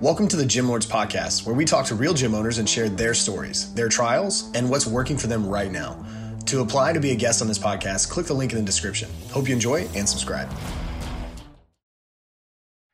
Welcome to the Gym Lords Podcast, where we talk to real gym owners and share their stories, their trials, and what's working for them right now. To apply to be a guest on this podcast, click the link in the description. Hope you enjoy and subscribe.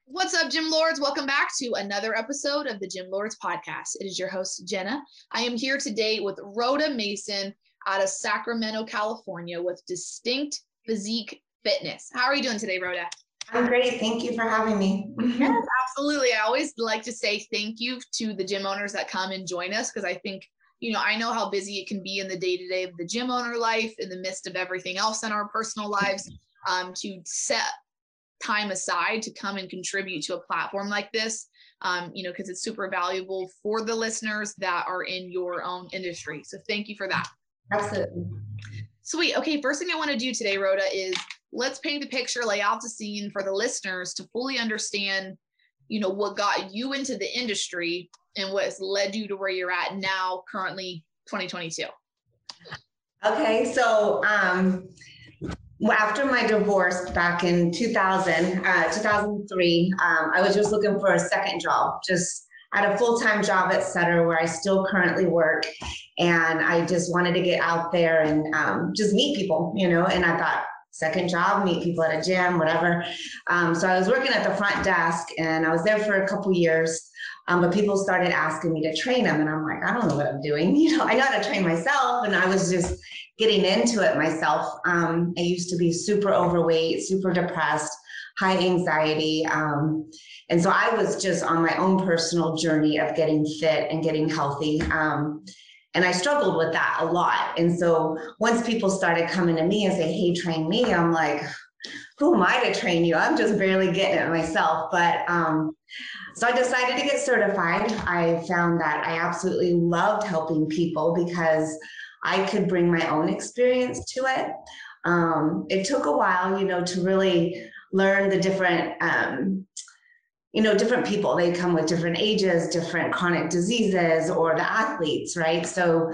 What's up, Gym Lords? Welcome back to another episode of the Gym Lords Podcast. It is your host, Jenna. I am here today with Rhoda Mason out of Sacramento, California, with Distinct Physique Fitness. How are you doing today, Rhoda? I'm great. Thank you for having me. yes, absolutely. I always like to say thank you to the gym owners that come and join us because I think, you know, I know how busy it can be in the day to day of the gym owner life, in the midst of everything else in our personal lives, um, to set time aside to come and contribute to a platform like this. Um, you know, because it's super valuable for the listeners that are in your own industry. So thank you for that. Absolutely. Sweet. Okay, first thing I want to do today, Rhoda, is let's paint the picture, lay out the scene for the listeners to fully understand, you know, what got you into the industry and what has led you to where you're at now, currently 2022. Okay, so um, after my divorce back in 2000, uh, 2003, um, I was just looking for a second job, just had a full-time job at Sutter where I still currently work. And I just wanted to get out there and um, just meet people, you know, and I thought, second job, meet people at a gym, whatever. Um, so I was working at the front desk and I was there for a couple years. Um, but people started asking me to train them, and I'm like, I don't know what I'm doing. You know, I know how to train myself, and I was just getting into it myself. Um, I used to be super overweight, super depressed, high anxiety, um, and so I was just on my own personal journey of getting fit and getting healthy. Um, and I struggled with that a lot. And so once people started coming to me and say, hey, train me, I'm like, who am I to train you? I'm just barely getting it myself. But um, so I decided to get certified. I found that I absolutely loved helping people because I could bring my own experience to it. Um, it took a while, you know, to really learn the different um, you know, different people. They come with different ages, different chronic diseases, or the athletes, right? So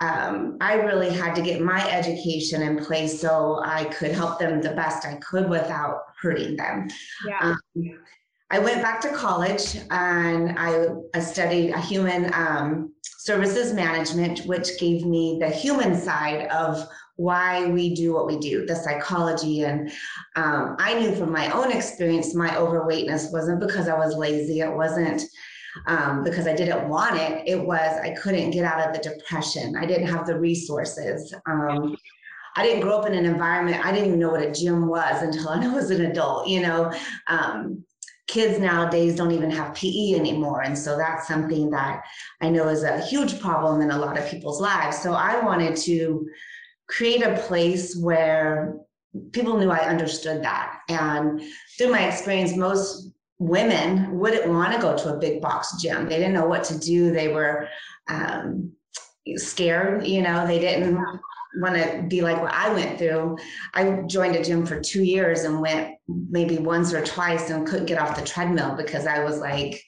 um, I really had to get my education in place so I could help them the best I could without hurting them. Yeah. Um, I went back to college and I, I studied a human um, services management, which gave me the human side of why we do what we do, the psychology. And um, I knew from my own experience, my overweightness wasn't because I was lazy. It wasn't um, because I didn't want it. It was I couldn't get out of the depression. I didn't have the resources. Um, I didn't grow up in an environment, I didn't even know what a gym was until I was an adult, you know. Um, kids nowadays don't even have PE anymore. And so that's something that I know is a huge problem in a lot of people's lives. So I wanted to create a place where people knew I understood that. And through my experience, most women wouldn't want to go to a big box gym. They didn't know what to do. They were um, scared, you know, they didn't want to be like what I went through. I joined a gym for two years and went maybe once or twice and couldn't get off the treadmill because I was like,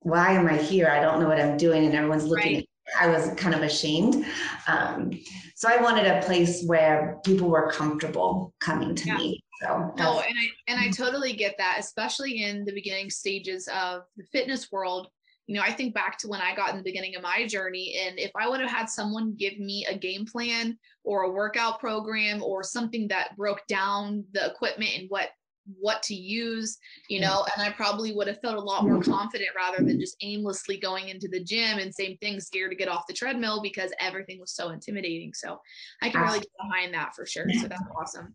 why am I here? I don't know what I'm doing. And everyone's looking right. I was kind of ashamed. Um, so I wanted a place where people were comfortable coming to yeah. me. So no, and I and I totally get that, especially in the beginning stages of the fitness world. You know, I think back to when I got in the beginning of my journey, and if I would have had someone give me a game plan or a workout program or something that broke down the equipment and what what to use, you know, and I probably would have felt a lot more confident rather than just aimlessly going into the gym and same thing, scared to get off the treadmill because everything was so intimidating. So I can really get behind that for sure. So that's awesome.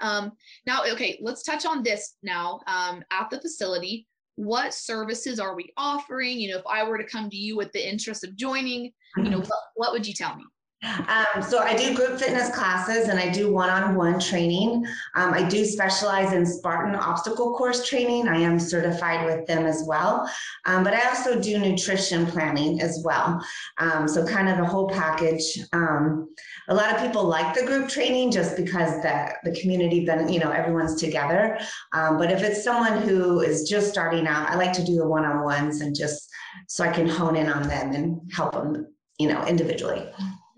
Um, now, okay, let's touch on this now. Um, at the facility, what services are we offering? You know, if I were to come to you with the interest of joining, you know, what, what would you tell me? Um, so I do group fitness classes and I do one-on-one training. Um, I do specialize in Spartan obstacle course training. I am certified with them as well. Um, but I also do nutrition planning as well. Um, so kind of the whole package. Um, a lot of people like the group training just because the, the community, then you know, everyone's together. Um, but if it's someone who is just starting out, I like to do the one-on-ones and just so I can hone in on them and help them, you know, individually.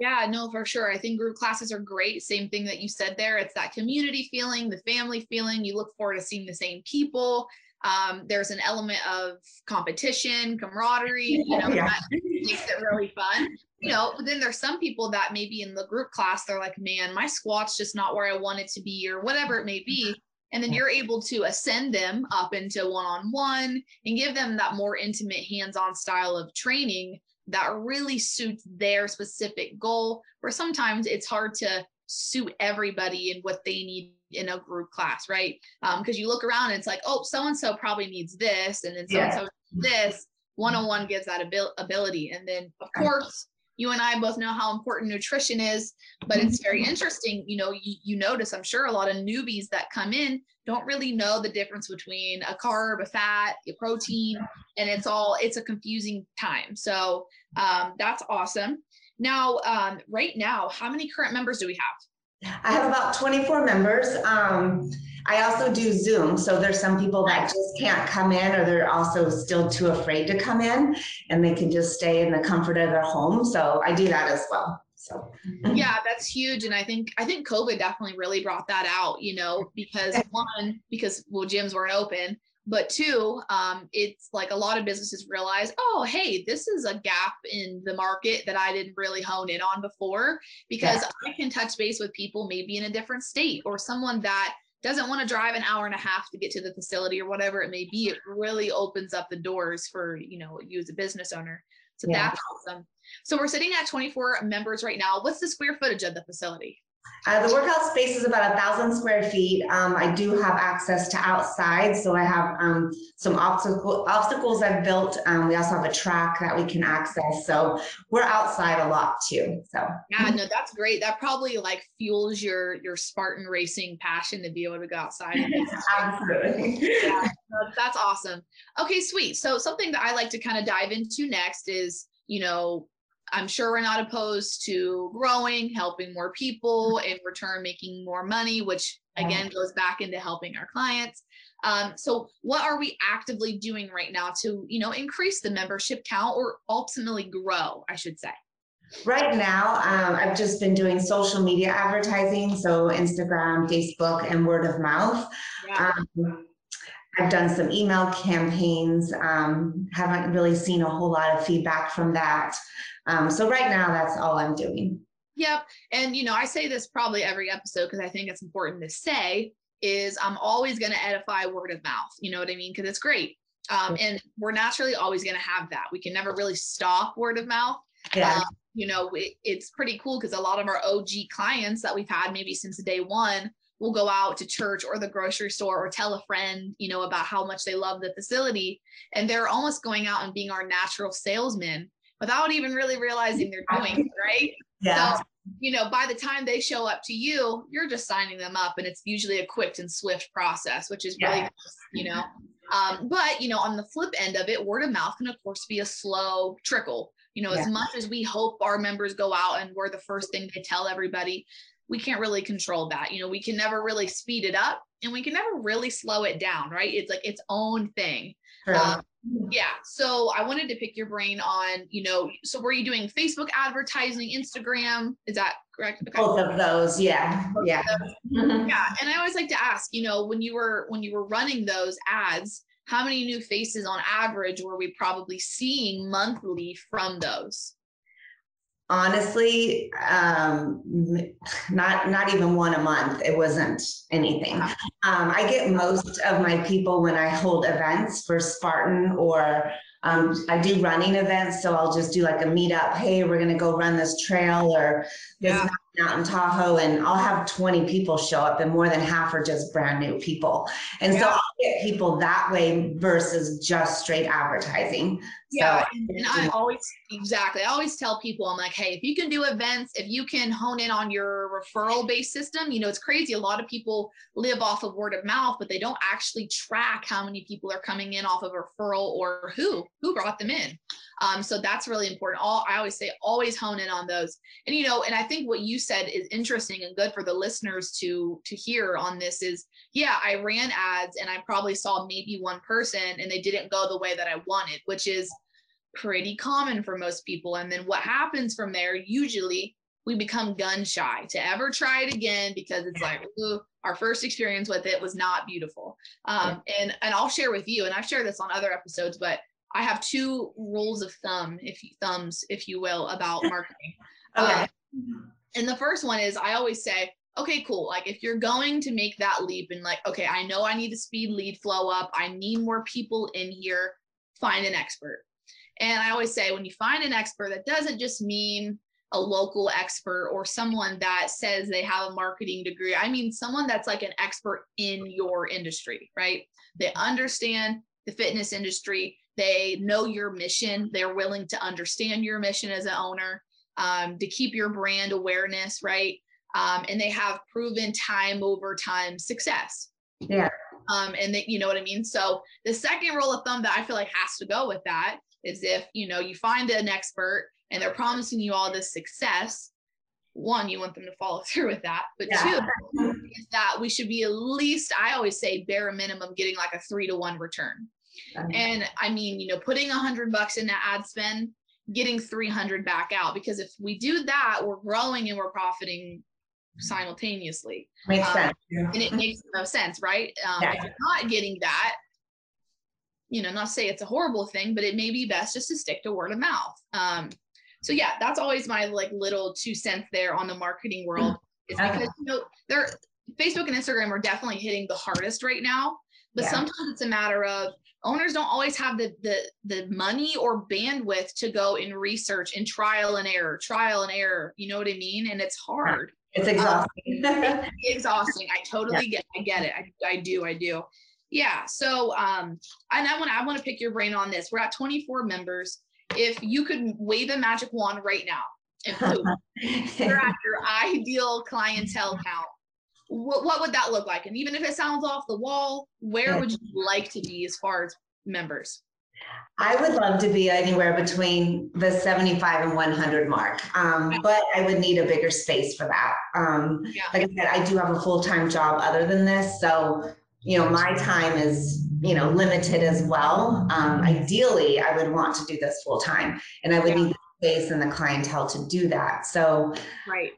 Yeah, no, for sure. I think group classes are great. Same thing that you said there. It's that community feeling, the family feeling. You look forward to seeing the same people. Um, there's an element of competition, camaraderie, you know, yeah. that makes it really fun. You know, but then there's some people that maybe in the group class, they're like, man, my squat's just not where I want it to be, or whatever it may be. And then you're able to ascend them up into one on one and give them that more intimate hands on style of training that really suits their specific goal. Where sometimes it's hard to suit everybody and what they need in a group class, right? Because um, you look around and it's like, oh, so and so probably needs this, and then so and so this. One on one gives that abil- ability, and then of course you and I both know how important nutrition is, but it's very mm-hmm. interesting. You know, you, you notice, I'm sure a lot of newbies that come in don't really know the difference between a carb, a fat, a protein, and it's all, it's a confusing time. So um, that's awesome. Now, um, right now, how many current members do we have? I have about 24 members. Um, I also do Zoom. So there's some people that just can't come in or they're also still too afraid to come in and they can just stay in the comfort of their home. So I do that as well. So yeah, that's huge. And I think I think COVID definitely really brought that out, you know, because one, because well, gyms weren't open, but two um, it's like a lot of businesses realize oh hey this is a gap in the market that i didn't really hone in on before because yeah. i can touch base with people maybe in a different state or someone that doesn't want to drive an hour and a half to get to the facility or whatever it may be it really opens up the doors for you know you as a business owner. So yeah. that's awesome. So we're sitting at 24 members right now. What's the square footage of the facility uh, the workout space is about a thousand square feet. Um, I do have access to outside, so I have um, some obstacle obstacles I've built. Um, we also have a track that we can access, so we're outside a lot too. So yeah, no, that's great. That probably like fuels your your Spartan racing passion to be able to go outside. Absolutely, yeah, that's awesome. Okay, sweet. So something that I like to kind of dive into next is you know I'm sure we're not opposed to growing, helping more people, in return making more money, which again goes back into helping our clients. Um, so, what are we actively doing right now to, you know, increase the membership count or ultimately grow? I should say. Right now, um, I've just been doing social media advertising, so Instagram, Facebook, and word of mouth. Yeah. Um, I've done some email campaigns. Um, haven't really seen a whole lot of feedback from that. Um, so right now, that's all I'm doing. Yep. And, you know, I say this probably every episode because I think it's important to say is I'm always going to edify word of mouth. You know what I mean? Because it's great. Um, and we're naturally always going to have that. We can never really stop word of mouth. Yeah. Um, you know, it, it's pretty cool because a lot of our OG clients that we've had maybe since day one will go out to church or the grocery store or tell a friend, you know, about how much they love the facility. And they're almost going out and being our natural salesmen without even really realizing they're doing it, right? Yeah. So, you know, by the time they show up to you, you're just signing them up, and it's usually a quick and swift process, which is really, yeah. you know. Um, but you know, on the flip end of it, word of mouth can of course be a slow trickle. You know, yeah. as much as we hope our members go out and we're the first thing they tell everybody, we can't really control that. You know, we can never really speed it up and we can never really slow it down, right? It's like its own thing. Um, yeah. So I wanted to pick your brain on, you know, so were you doing Facebook advertising, Instagram? Is that correct? Okay. Both of those. Yeah. Both yeah. Mm-hmm. Yeah. And I always like to ask, you know, when you were when you were running those ads, how many new faces on average were we probably seeing monthly from those? Honestly um not not even one a month it wasn't anything um, i get most of my people when i hold events for spartan or um, I do running events, so I'll just do like a meetup. Hey, we're gonna go run this trail or this yeah. Out in Tahoe, and I'll have 20 people show up, and more than half are just brand new people. And yeah. so I'll get people that way versus just straight advertising. Yeah, so, and I always exactly. I always tell people, I'm like, hey, if you can do events, if you can hone in on your referral based system, you know, it's crazy. A lot of people live off of word of mouth, but they don't actually track how many people are coming in off of referral or who who brought them in. Um, so that's really important. All I always say, always hone in on those. And you know, and I think what you said is interesting and good for the listeners to to hear on this is, yeah, I ran ads and I probably saw maybe one person and they didn't go the way that I wanted, which is pretty common for most people. And then what happens from there, usually we become gun shy to ever try it again because it's like, our first experience with it was not beautiful. Um, and and I'll share with you, and I've shared this on other episodes, but I have two rules of thumb, if you thumbs, if you will, about marketing. okay. Um, and the first one is I always say, okay, cool. Like if you're going to make that leap and like, okay, I know I need to speed lead flow up. I need more people in here. Find an expert. And I always say when you find an expert, that doesn't just mean a local expert or someone that says they have a marketing degree. I mean, someone that's like an expert in your industry, right? They understand the fitness industry. They know your mission. They're willing to understand your mission as an owner, um, to keep your brand awareness, right? Um, and they have proven time over time success. Yeah. Um, and that you know what I mean. So the second rule of thumb that I feel like has to go with that is if you know you find an expert and they're promising you all this success one you want them to follow through with that but yeah. two is that we should be at least i always say bare minimum getting like a three to one return and i mean you know putting a hundred bucks into ad spend getting 300 back out because if we do that we're growing and we're profiting simultaneously. Makes um, sense. And it makes no sense right? Um, yeah. if you're not getting that you know not say it's a horrible thing but it may be best just to stick to word of mouth. Um, so yeah that's always my like little two cents there on the marketing world is because you know they're facebook and instagram are definitely hitting the hardest right now but yeah. sometimes it's a matter of owners don't always have the the the money or bandwidth to go and research and trial and error trial and error you know what i mean? And it's hard. It's exhausting. um, it's exhausting. I totally yeah. get i get it. I, I do i do. Yeah so um and i want i want to pick your brain on this. We're at 24 members. If you could wave a magic wand right now and boom, you're at your ideal clientele count, what, what would that look like? And even if it sounds off the wall, where would you like to be as far as members? I would love to be anywhere between the 75 and 100 mark, um, but I would need a bigger space for that. Um, yeah. Like I said, I do have a full time job other than this. So, you know, my time is you know limited as well um, ideally i would want to do this full time and i would yeah. need the space and the clientele to do that so right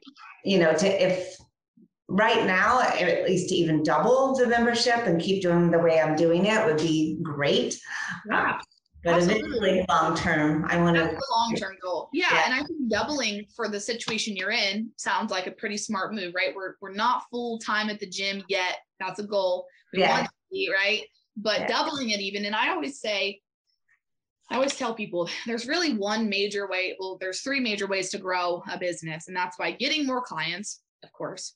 you know to if right now at least to even double the membership and keep doing the way i'm doing it would be great yeah. Um, but Absolutely. eventually long term i want to long term goal yeah, yeah, and i think doubling for the situation you're in sounds like a pretty smart move right we're, we're not full time at the gym yet that's a goal we yeah. want to be right but yeah. doubling it even. And I always say, I always tell people there's really one major way. Well, there's three major ways to grow a business, and that's by getting more clients, of course.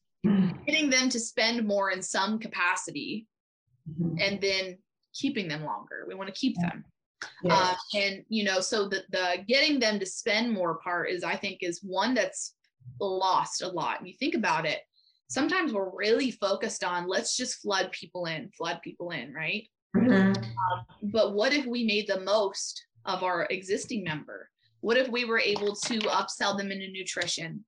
Getting them to spend more in some capacity, mm-hmm. and then keeping them longer. We want to keep them. Yes. Uh, and you know, so the the getting them to spend more part is, I think, is one that's lost a lot. And you think about it, sometimes we're really focused on let's just flood people in, flood people in, right? Mm-hmm. Um, but what if we made the most of our existing member? What if we were able to upsell them into nutrition?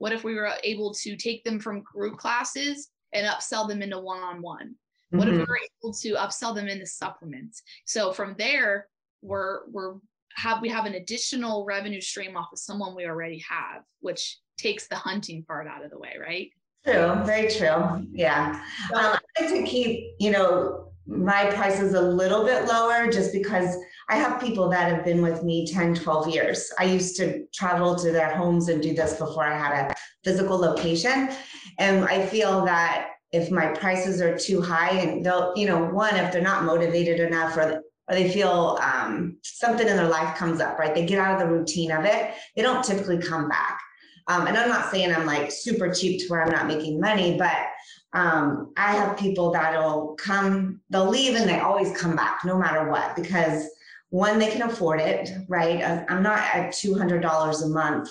What if we were able to take them from group classes and upsell them into one on one? What if we mm-hmm. were able to upsell them into supplements? So from there, we're we're have we have an additional revenue stream off of someone we already have, which takes the hunting part out of the way, right? True, very true. Yeah. Um, I like to keep, you know, my prices a little bit lower just because I have people that have been with me 10, 12 years. I used to travel to their homes and do this before I had a physical location. And I feel that if my prices are too high and they'll, you know, one, if they're not motivated enough or or they feel um, something in their life comes up, right? They get out of the routine of it. They don't typically come back. Um, and I'm not saying I'm like super cheap to where I'm not making money, but um, I have people that'll come, they'll leave and they always come back no matter what because one, they can afford it, right? Uh, I'm not at $200 a month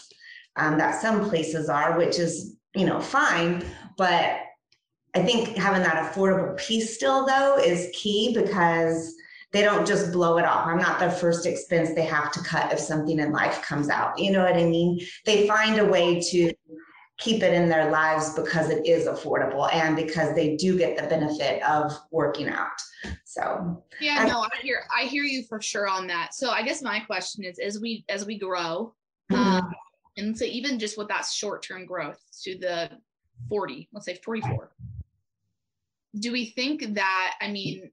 um, that some places are, which is, you know, fine. But I think having that affordable piece still though is key because they don't just blow it off. I'm not the first expense they have to cut if something in life comes out. You know what I mean? They find a way to keep it in their lives because it is affordable and because they do get the benefit of working out. So yeah, no, I hear I hear you for sure on that. So I guess my question is as we as we grow, mm-hmm. um, and so even just with that short term growth to the 40, let's say 44 do we think that, I mean,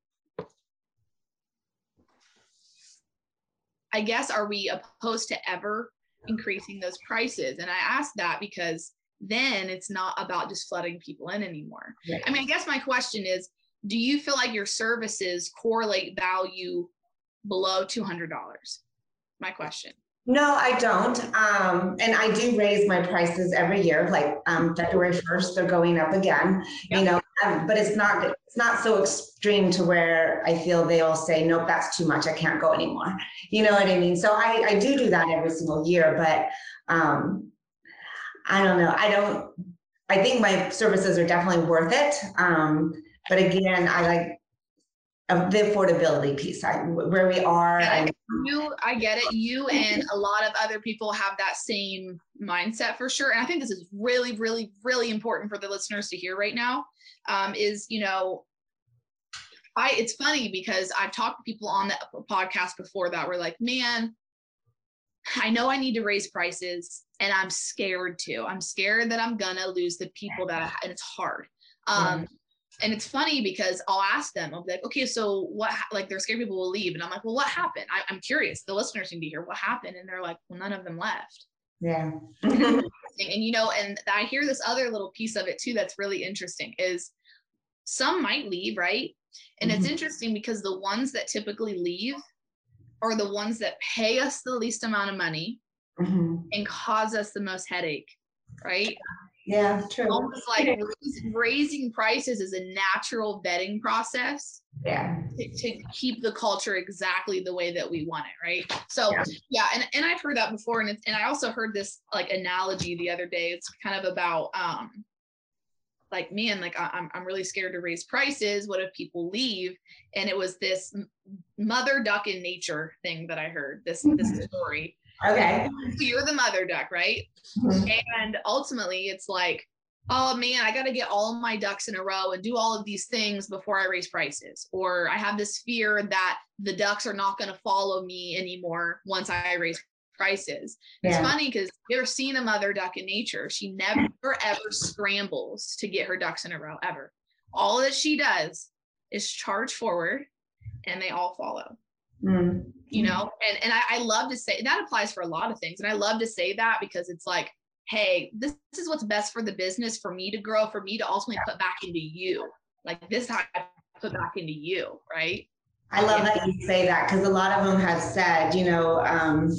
I guess, are we opposed to ever increasing those prices? And I ask that because then it's not about just flooding people in anymore. Right. I mean, I guess my question is do you feel like your services correlate value below $200? My question. No, I don't. Um, and I do raise my prices every year. Like um, February first, they're going up again. Yep. You know, um, but it's not it's not so extreme to where I feel they'll say, nope, that's too much. I can't go anymore. You know what I mean? So I I do do that every single year, but um, I don't know. I don't. I think my services are definitely worth it. Um, but again, I like the affordability piece, I, where we are. And you, I get it. You and a lot of other people have that same mindset for sure. And I think this is really, really, really important for the listeners to hear right now. Um, is you know, I it's funny because I've talked to people on the podcast before that were like, man, I know I need to raise prices, and I'm scared to. I'm scared that I'm gonna lose the people that, I, and it's hard. Um, and it's funny because I'll ask them, I'll be like, okay, so what, like they're scared people will leave. And I'm like, well, what happened? I, am curious. The listeners seem to hear what happened. And they're like, well, none of them left. Yeah. and you know, and I hear this other little piece of it too that's really interesting is some might leave, right? And mm-hmm. it's interesting because the ones that typically leave are the ones that pay us the least amount of money mm-hmm. and cause us the most headache, right? Yeah, true. Almost like raising prices is a natural vetting process. Yeah. To, to, keep the culture exactly the way that we want it, right? So yeah, yeah and, and I've heard that before. And and I also heard this like analogy the other day. It's kind of about um like man, like I, I'm I'm really scared to raise prices. What if people leave? And it was this mother duck in nature thing that I heard, this this mm-hmm. story Okay. So you're the mother duck, right? Mm-hmm. And ultimately, it's like, oh man, I got to get all my ducks in a row and do all of these things before I raise prices. Or I have this fear that the ducks are not going to follow me anymore once I raise prices. Yeah. It's funny because you ever seen a mother duck in nature? She never ever scrambles to get her ducks in a row ever. All that she does is charge forward and they all follow. Mm. You know, and and I, I love to say that applies for a lot of things, and I love to say that because it's like, hey, this, this is what's best for the business, for me to grow, for me to ultimately put back into you. Like this, I put back into you, right? I love that you say that because a lot of them have said, you know, um,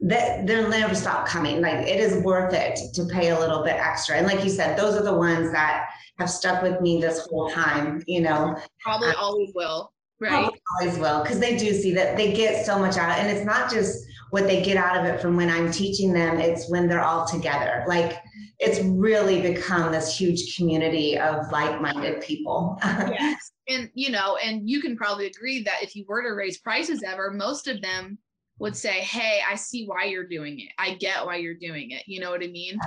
that they'll never stop coming. Like it is worth it to pay a little bit extra. And like you said, those are the ones that have stuck with me this whole time, you know. Probably um, always will. Right. Always will, because they do see that they get so much out. And it's not just what they get out of it from when I'm teaching them, it's when they're all together. Like it's really become this huge community of like-minded people. yes. And you know, and you can probably agree that if you were to raise prices ever, most of them would say, Hey, I see why you're doing it. I get why you're doing it. You know what I mean?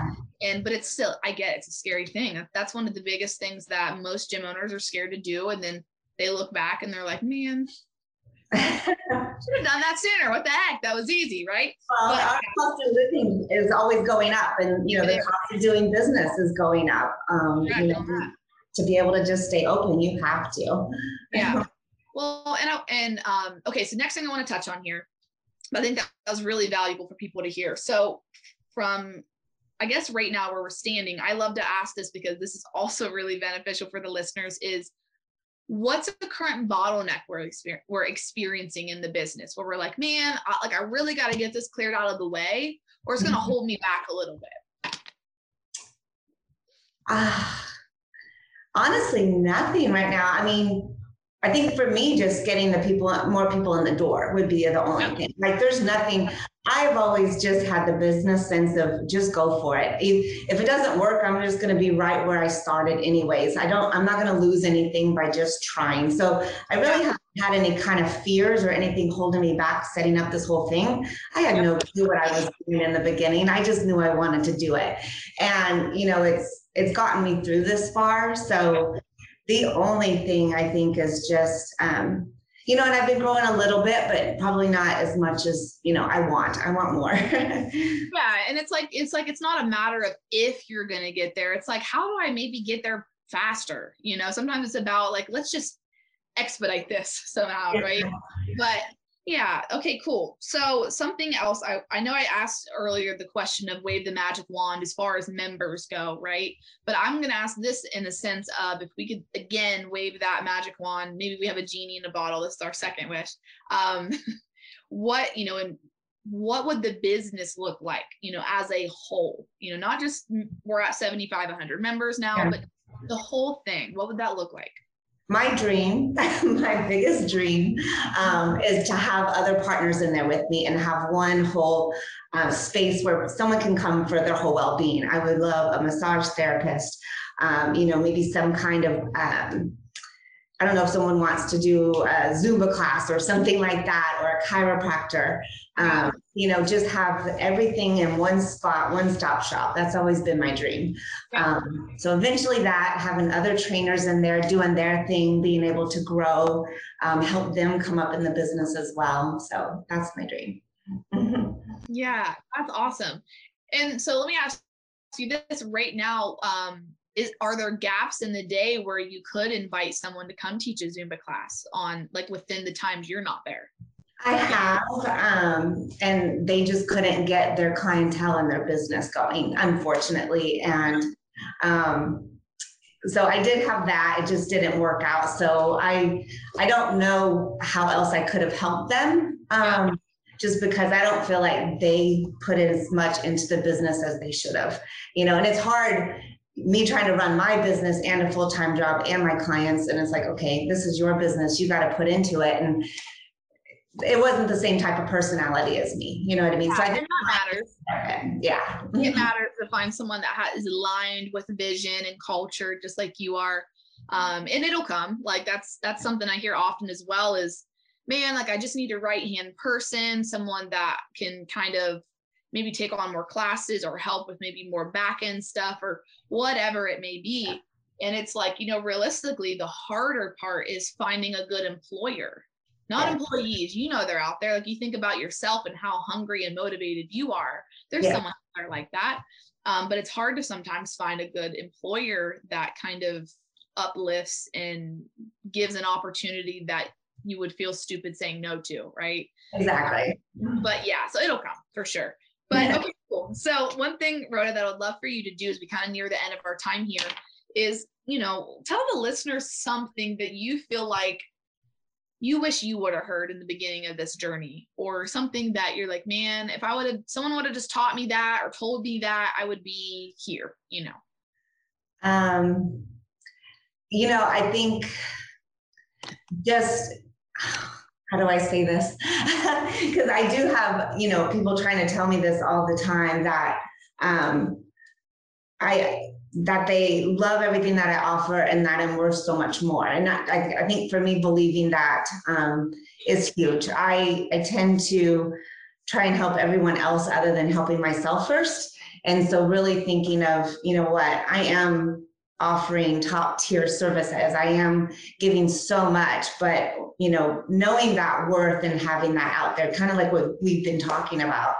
And but it's still, I get it. it's a scary thing. That's one of the biggest things that most gym owners are scared to do. And then they look back and they're like, man, should have done that sooner. What the heck? That was easy, right? Well, but, our cost of living is always going up, and you know the cost of doing business is going up. Um, you know, to be able to just stay open, you have to. Yeah. Well, and I, and um, okay. So next thing I want to touch on here, I think that was really valuable for people to hear. So from I guess right now where we're standing, I love to ask this because this is also really beneficial for the listeners. Is what's the current bottleneck we're, exper- we're experiencing in the business? Where we're like man I, like i really got to get this cleared out of the way or it's going to mm-hmm. hold me back a little bit? Uh, honestly nothing right now. I mean i think for me just getting the people more people in the door would be the only thing. Like there's nothing I've always just had the business sense of just go for it. If, if it doesn't work, I'm just going to be right where I started anyways. I don't, I'm not going to lose anything by just trying. So I really haven't had any kind of fears or anything holding me back setting up this whole thing. I had no clue what I was doing in the beginning. I just knew I wanted to do it. And, you know, it's, it's gotten me through this far. So the only thing I think is just, um, you know, and I've been growing a little bit, but probably not as much as, you know, I want. I want more. yeah. And it's like, it's like, it's not a matter of if you're going to get there. It's like, how do I maybe get there faster. You know, sometimes it's about like, let's just expedite this somehow, right? But yeah, okay, cool. So something else, I, I know I asked earlier the question of wave the magic wand as far as members go, right? But I'm gonna ask this in the sense of if we could again wave that magic wand, maybe we have a genie in a bottle, this is our second wish. Um, what, you know, and what would the business look like, you know, as a whole? You know, not just we're at 75, 100 members now, yeah. but the whole thing, what would that look like? My dream, my biggest dream, um, is to have other partners in there with me and have one whole uh, space where someone can come for their whole well-being. I would love a massage therapist, um, you know, maybe some kind of um, I don't know if someone wants to do a Zumba class or something like that, or a chiropractor. You know, just have everything in one spot, one stop shop. That's always been my dream. Um, so eventually, that having other trainers in there doing their thing, being able to grow, um, help them come up in the business as well. So that's my dream. yeah, that's awesome. And so let me ask you this right now. Um, is are there gaps in the day where you could invite someone to come teach a Zumba class on like within the times you're not there? I have, um, and they just couldn't get their clientele and their business going, unfortunately. And um, so I did have that. It just didn't work out. So I, I don't know how else I could have helped them. Um, just because I don't feel like they put as much into the business as they should have, you know, and it's hard me trying to run my business and a full-time job and my clients and it's like okay this is your business you got to put into it and it wasn't the same type of personality as me you know what i mean? Yeah, so i did not matters. yeah. It matters to find someone that has aligned with vision and culture just like you are. Um and it'll come. Like that's that's something i hear often as well is man like i just need a right hand person someone that can kind of maybe take on more classes or help with maybe more back end stuff or whatever it may be. And it's like, you know, realistically, the harder part is finding a good employer, not yeah. employees. You know, they're out there. Like you think about yourself and how hungry and motivated you are. There's yeah. someone out there like that. Um, but it's hard to sometimes find a good employer that kind of uplifts and gives an opportunity that you would feel stupid saying no to, right? Exactly. But yeah, so it'll come for sure. But okay, cool. So one thing, Rhoda, that I would love for you to do is we kind of near the end of our time here is, you know, tell the listeners something that you feel like you wish you would have heard in the beginning of this journey, or something that you're like, man, if I would have, someone would have just taught me that or told me that, I would be here, you know. Um, you know, I think just how do I say this? Because I do have, you know, people trying to tell me this all the time that um, I that they love everything that I offer and that I'm worth so much more. And I, I think for me, believing that um, is huge. I I tend to try and help everyone else other than helping myself first. And so really thinking of, you know what, I am offering top tier services. I am giving so much, but you know, knowing that worth and having that out there, kind of like what we've been talking about.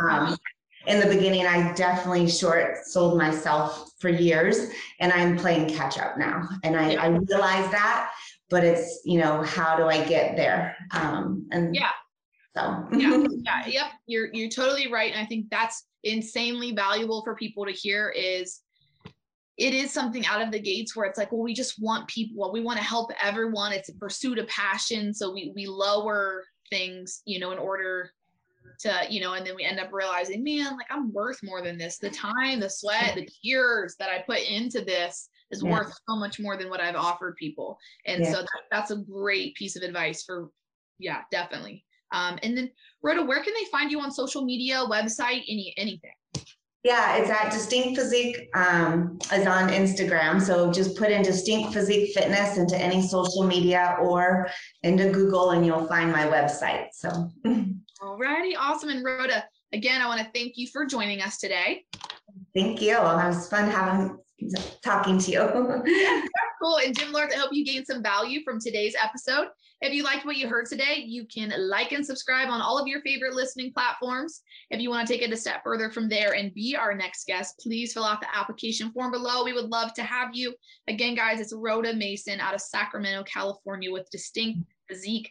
Um, in the beginning, I definitely short sold myself for years, and I'm playing catch up now. And I, I realize that, but it's you know, how do I get there? Um, and yeah. So yeah, yeah, yep. You're you're totally right, and I think that's insanely valuable for people to hear. Is it is something out of the gates where it's like, well, we just want people, well, we want to help everyone. It's a pursuit of passion. So we we lower things, you know, in order to, you know, and then we end up realizing, man, like I'm worth more than this. The time, the sweat, the tears that I put into this is yeah. worth so much more than what I've offered people. And yeah. so that, that's a great piece of advice for, yeah, definitely. Um, and then Rhoda, where can they find you on social media, website, any anything? Yeah, it's at Distinct Physique um, is on Instagram. So just put in Distinct Physique Fitness into any social media or into Google and you'll find my website. So alrighty, awesome. And Rhoda, again, I want to thank you for joining us today. Thank you. It was fun having talking to you. cool. And Gym Lords, I hope you gained some value from today's episode. If you liked what you heard today, you can like and subscribe on all of your favorite listening platforms. If you want to take it a step further from there and be our next guest, please fill out the application form below. We would love to have you. Again, guys, it's Rhoda Mason out of Sacramento, California with distinct physique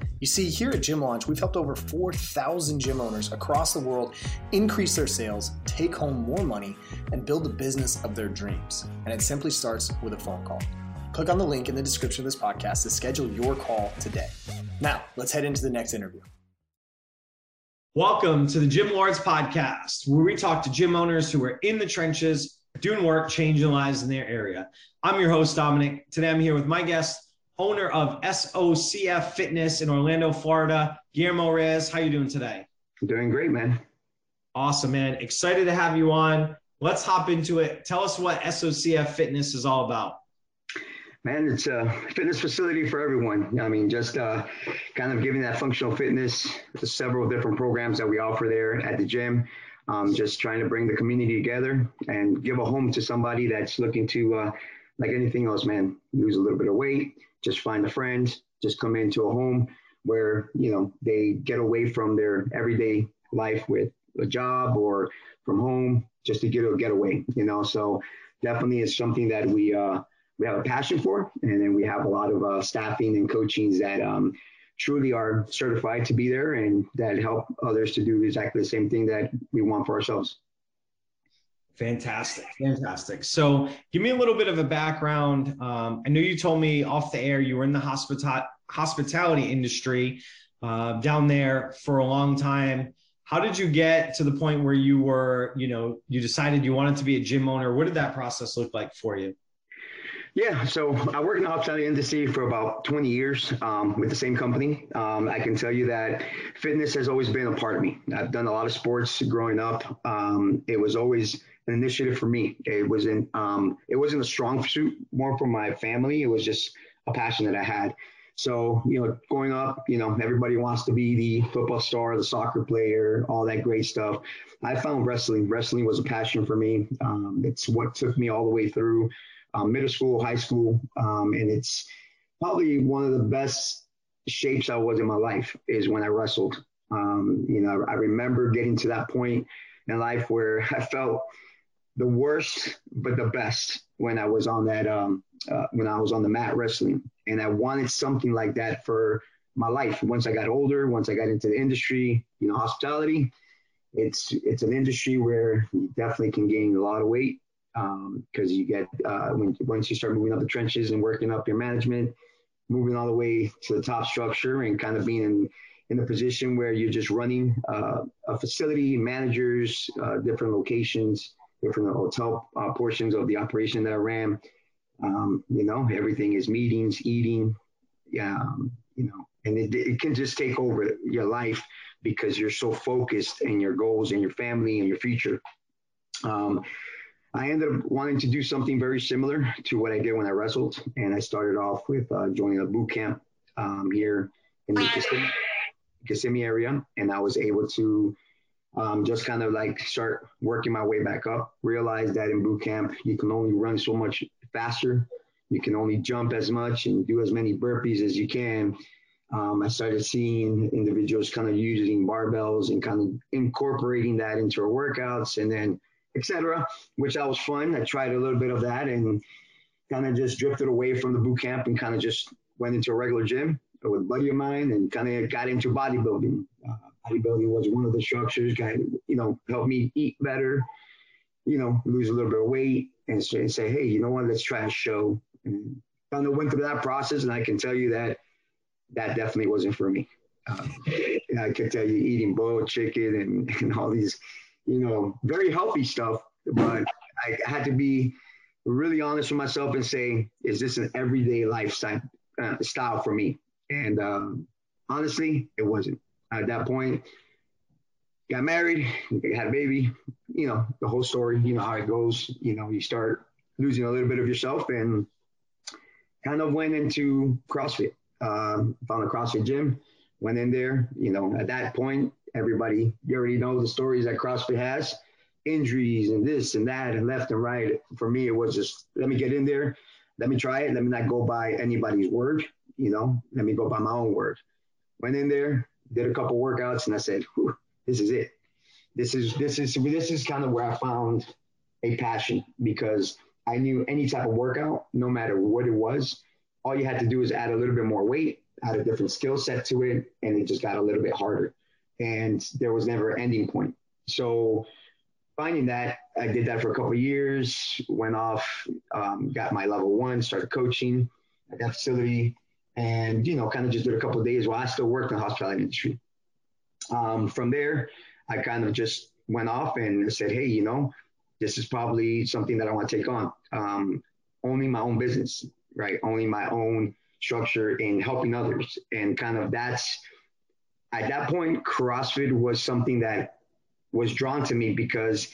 you see, here at Gym Launch, we've helped over 4,000 gym owners across the world increase their sales, take home more money, and build the business of their dreams. And it simply starts with a phone call. Click on the link in the description of this podcast to schedule your call today. Now, let's head into the next interview. Welcome to the Gym Lords podcast, where we talk to gym owners who are in the trenches, doing work, changing lives in their area. I'm your host, Dominic. Today I'm here with my guest, owner of SOCF Fitness in Orlando, Florida. Guillermo Reyes, how you doing today? I'm doing great, man. Awesome, man. Excited to have you on. Let's hop into it. Tell us what SOCF Fitness is all about. Man, it's a fitness facility for everyone. I mean, just uh, kind of giving that functional fitness, several different programs that we offer there at the gym. Um, just trying to bring the community together and give a home to somebody that's looking to, uh, like anything else, man, lose a little bit of weight, just find a friend, just come into a home where, you know, they get away from their everyday life with a job or from home just to get a getaway, you know. So definitely it's something that we uh, we have a passion for, and then we have a lot of uh, staffing and coachings that um, truly are certified to be there and that help others to do exactly the same thing that we want for ourselves. Fantastic, fantastic. So, give me a little bit of a background. Um, I know you told me off the air you were in the hospita- hospitality industry uh, down there for a long time. How did you get to the point where you were, you know, you decided you wanted to be a gym owner? What did that process look like for you? Yeah, so I worked in the hospitality industry for about 20 years um, with the same company. Um, I can tell you that fitness has always been a part of me. I've done a lot of sports growing up. Um, it was always an initiative for me. It wasn't um, it wasn't a strong suit, more for my family. It was just a passion that I had. So you know, growing up, you know, everybody wants to be the football star, the soccer player, all that great stuff. I found wrestling. Wrestling was a passion for me. Um, it's what took me all the way through um, middle school, high school, um, and it's probably one of the best shapes I was in my life is when I wrestled. Um, you know, I remember getting to that point in life where I felt the worst but the best when I was on that um, uh, when I was on the mat wrestling, and I wanted something like that for my life. Once I got older, once I got into the industry, you know, hospitality, it's it's an industry where you definitely can gain a lot of weight because um, you get uh, when once you start moving up the trenches and working up your management, moving all the way to the top structure and kind of being in in a position where you're just running uh, a facility, managers, uh, different locations from the hotel uh, portions of the operation that I ran. Um, you know, everything is meetings, eating, um, you know, and it, it can just take over your life because you're so focused in your goals and your family and your future. Um, I ended up wanting to do something very similar to what I did when I wrestled, and I started off with uh, joining a boot camp um, here in the Kissimmee, Kissimmee area, and I was able to um, just kind of like start working my way back up. Realize that in boot camp, you can only run so much faster. You can only jump as much and do as many burpees as you can. Um, I started seeing individuals kind of using barbells and kind of incorporating that into our workouts and then etc. which that was fun. I tried a little bit of that and kind of just drifted away from the boot camp and kind of just went into a regular gym with a buddy of mine and kind of got into bodybuilding. Uh, bodybuilding was one of the structures, of, you know, helped me eat better, you know, lose a little bit of weight and say, say hey, you know what, let's try a show. And kind of went through that process. And I can tell you that that definitely wasn't for me. Um, I can tell you eating boiled chicken and, and all these, you know, very healthy stuff, but I had to be really honest with myself and say, is this an everyday lifestyle uh, style for me. And um, honestly, it wasn't. At that point, got married, had a baby, you know, the whole story, you know how it goes. You know, you start losing a little bit of yourself and kind of went into CrossFit. Um, found a CrossFit gym, went in there. You know, at that point, everybody, you already know the stories that CrossFit has injuries and this and that and left and right. For me, it was just let me get in there, let me try it, let me not go by anybody's word, you know, let me go by my own word. Went in there, did a couple workouts, and I said, this is it. This is this is this is kind of where I found a passion because I knew any type of workout, no matter what it was, all you had to do is add a little bit more weight, add a different skill set to it, and it just got a little bit harder. And there was never an ending point. So finding that, I did that for a couple years, went off, um, got my level one, started coaching at that facility, and you know, kind of just did a couple days while I still worked in the hospitality industry. Um, from there, I kind of just went off and said, hey, you know, this is probably something that I want to take on. Um, owning my own business, right? Owning my own structure and helping others. And kind of that's at that point, CrossFit was something that was drawn to me because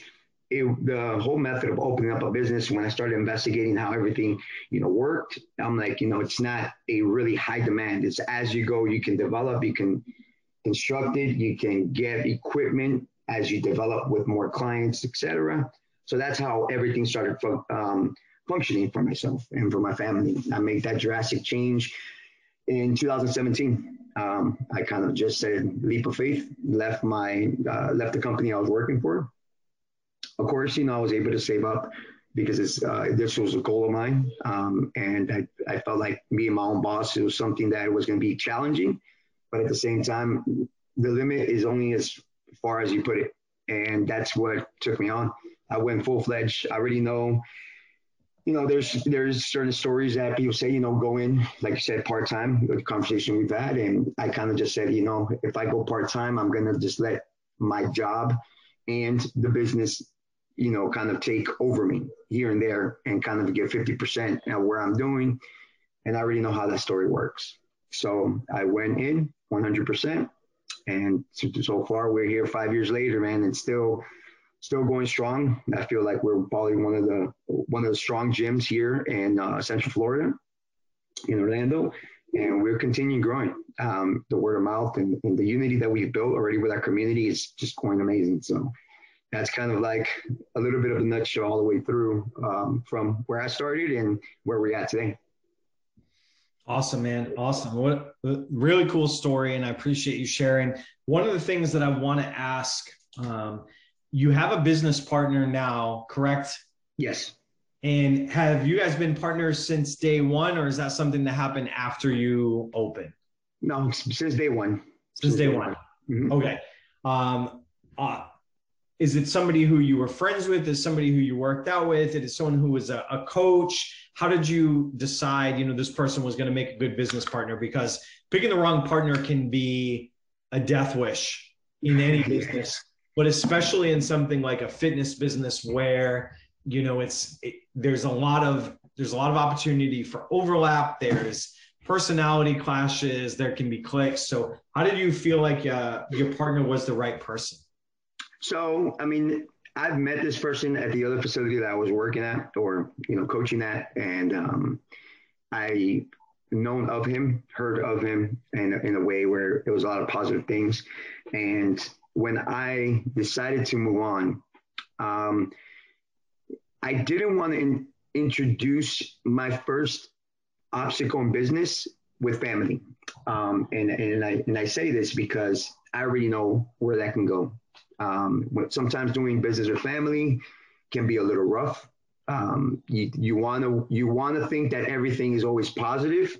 it, the whole method of opening up a business when I started investigating how everything, you know, worked, I'm like, you know, it's not a really high demand. It's as you go, you can develop, you can construct it, you can get equipment as you develop with more clients, etc. So that's how everything started um, functioning for myself and for my family. I made that drastic change in 2017. Um, I kind of just said leap of faith, left my uh, left the company I was working for. Of course, you know I was able to save up because uh, this was a goal of mine, um, and I, I felt like being my own boss it was something that was going to be challenging, but at the same time, the limit is only as far as you put it, and that's what took me on. I went full fledged. I already know you know, there's there's certain stories that people say, you know, go in, like you said, part time. The conversation we've had, and I kind of just said, you know, if I go part time, I'm gonna just let my job and the business, you know, kind of take over me here and there, and kind of get 50% of where I'm doing, and I already know how that story works. So I went in 100%, and so far we're here five years later, man, and still still going strong. I feel like we're probably one of the one of the strong gyms here in uh, Central Florida, in Orlando, and we're continuing growing. Um, the word of mouth and, and, the unity that we've built already with our community is just going amazing. So that's kind of like a little bit of a nutshell all the way through um, from where I started and where we're at today. Awesome, man. Awesome. What a really cool story. And I appreciate you sharing. One of the things that I want to ask um, you have a business partner now, correct? Yes. And have you guys been partners since day one, or is that something that happened after you open? No, since day one. Since, since day, day, one. one. Mm-hmm. Okay. Um, uh, is it somebody who you were friends with? Is somebody who you worked out with? Is it someone who was a, a coach? How did you decide, you know, this person was going to make a good business partner? Because picking the wrong partner can be a death wish in any business but especially in something like a fitness business where you know it's it, there's a lot of there's a lot of opportunity for overlap there's personality clashes there can be clicks so how did you feel like uh, your partner was the right person so i mean i've met this person at the other facility that i was working at or you know coaching at and um, i known of him heard of him and in a way where it was a lot of positive things and when I decided to move on, um, I didn't want to in, introduce my first obstacle in business with family. Um, and, and, I, and I say this because I already know where that can go. Um, sometimes doing business with family can be a little rough. Um, you you want to you want to think that everything is always positive,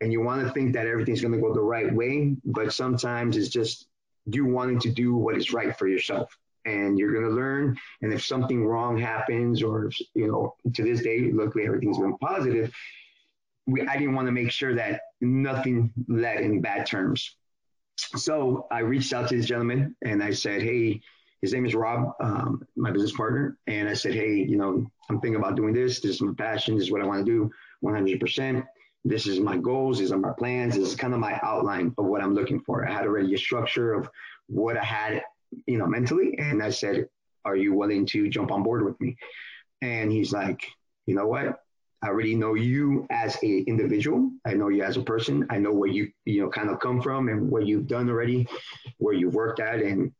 and you want to think that everything's going to go the right way. But sometimes it's just you wanting to do what is right for yourself and you're going to learn and if something wrong happens or you know to this day luckily everything's been positive we, i didn't want to make sure that nothing led in bad terms so i reached out to this gentleman and i said hey his name is rob um, my business partner and i said hey you know i'm thinking about doing this this is my passion this is what i want to do 100% this is my goals, these are my plans, this is kind of my outline of what I'm looking for. I had already a structure of what I had, you know, mentally. And I said, Are you willing to jump on board with me? And he's like, you know what? I already know you as a individual. I know you as a person. I know where you, you know, kind of come from and what you've done already, where you've worked at. And,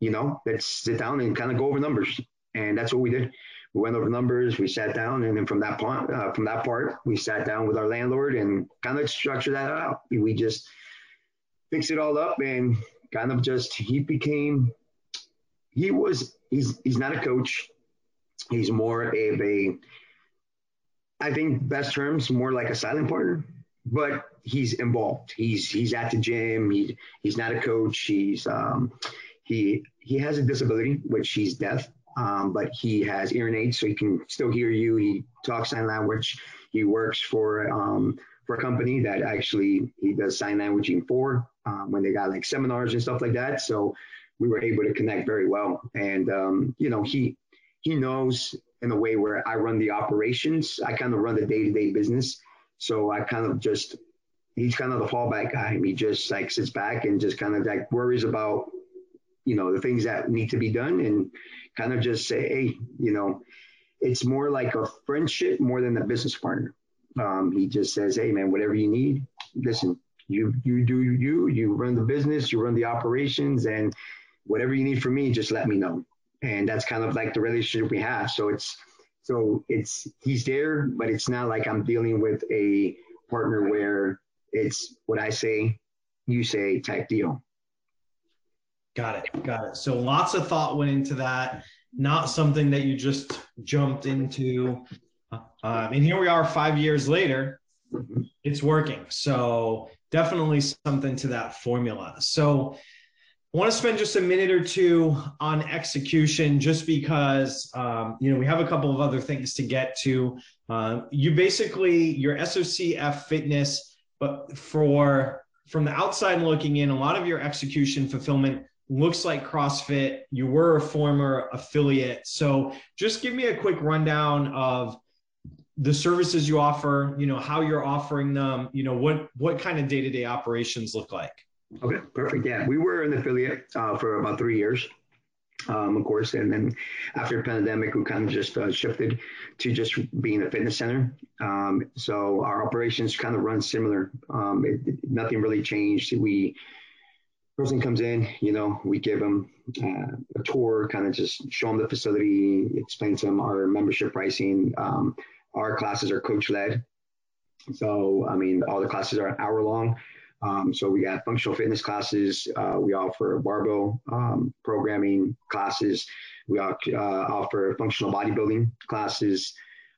you know, let's sit down and kind of go over numbers. And that's what we did we went over numbers, we sat down, and then from that point, uh, from that part, we sat down with our landlord and kind of structured that out. We just fixed it all up and kind of just he became he was he's he's not a coach. He's more of a I think best terms more like a silent partner, but he's involved. He's he's at the gym. He he's not a coach. He's um he he has a disability, which he's deaf um, but he has hearing aids, so he can still hear you. He talks sign language. He works for um, for a company that actually he does sign languaging for um, when they got like seminars and stuff like that. So we were able to connect very well, and um, you know he he knows in a way where I run the operations. I kind of run the day to day business, so I kind of just he's kind of the fallback guy. He just like sits back and just kind of like worries about you know the things that need to be done and kind of just say, hey, you know, it's more like a friendship more than a business partner. Um, he just says, hey, man, whatever you need, listen, you you do you you run the business, you run the operations, and whatever you need from me, just let me know. And that's kind of like the relationship we have. So it's so it's he's there, but it's not like I'm dealing with a partner where it's what I say, you say type deal. Got it. Got it. So lots of thought went into that. Not something that you just jumped into. Uh, and here we are five years later. It's working. So definitely something to that formula. So I want to spend just a minute or two on execution just because, um, you know, we have a couple of other things to get to. Uh, you basically, your SOCF fitness, but for from the outside looking in, a lot of your execution fulfillment looks like CrossFit. You were a former affiliate. So just give me a quick rundown of the services you offer, you know, how you're offering them, you know, what what kind of day-to-day operations look like. Okay, perfect. Yeah, we were an affiliate uh, for about three years, um, of course, and then after pandemic, we kind of just uh, shifted to just being a fitness center. Um, so our operations kind of run similar. Um, it, nothing really changed. We person comes in, you know, we give them uh, a tour, kind of just show them the facility, explain to them our membership pricing. Um, our classes are coach led. So, I mean, all the classes are an hour long. Um, so we got functional fitness classes. Uh, we offer barbell um, programming classes. We uh, offer functional bodybuilding classes.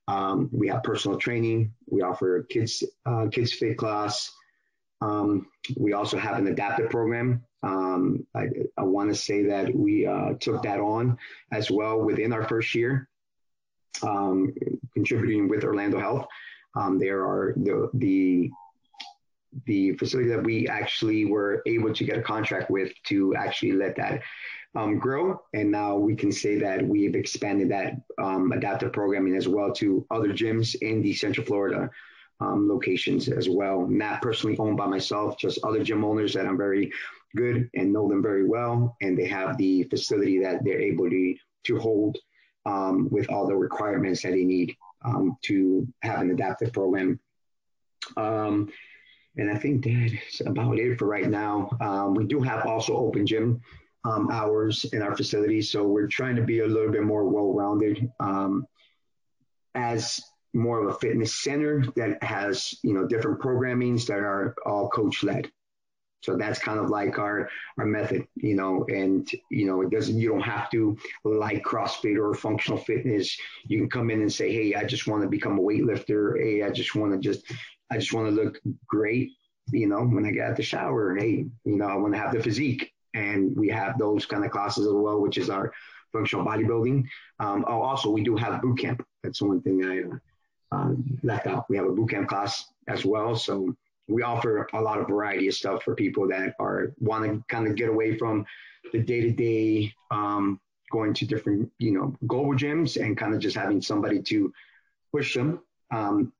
Um, we have personal training. We offer kids uh, kids fit class. Um, we also have an adaptive program. Um, I, I want to say that we uh, took that on as well within our first year, um, contributing with Orlando Health. There are the, the the facility that we actually were able to get a contract with to actually let that um, grow. And now we can say that we've expanded that um, adaptive programming as well to other gyms in the Central Florida um, locations as well. Not personally owned by myself, just other gym owners that I'm very good and know them very well. And they have the facility that they're able to, to hold um, with all the requirements that they need um, to have an adaptive program. Um, and I think that's about it for right now. Um, we do have also open gym um, hours in our facility. So we're trying to be a little bit more well-rounded as more of a fitness center that has you know different programmings that are all coach led so that's kind of like our our method you know and you know it doesn't you don't have to like crossfit or functional fitness you can come in and say hey i just want to become a weightlifter hey i just want to just i just want to look great you know when i get out the shower And hey you know i want to have the physique and we have those kind of classes as well which is our functional bodybuilding um, oh, also we do have boot camp that's one thing i uh, left out. We have a boot camp class as well. So we offer a lot of variety of stuff for people that are want to kind of get away from the day to day going to different you know global gyms and kind of just having somebody to push them um,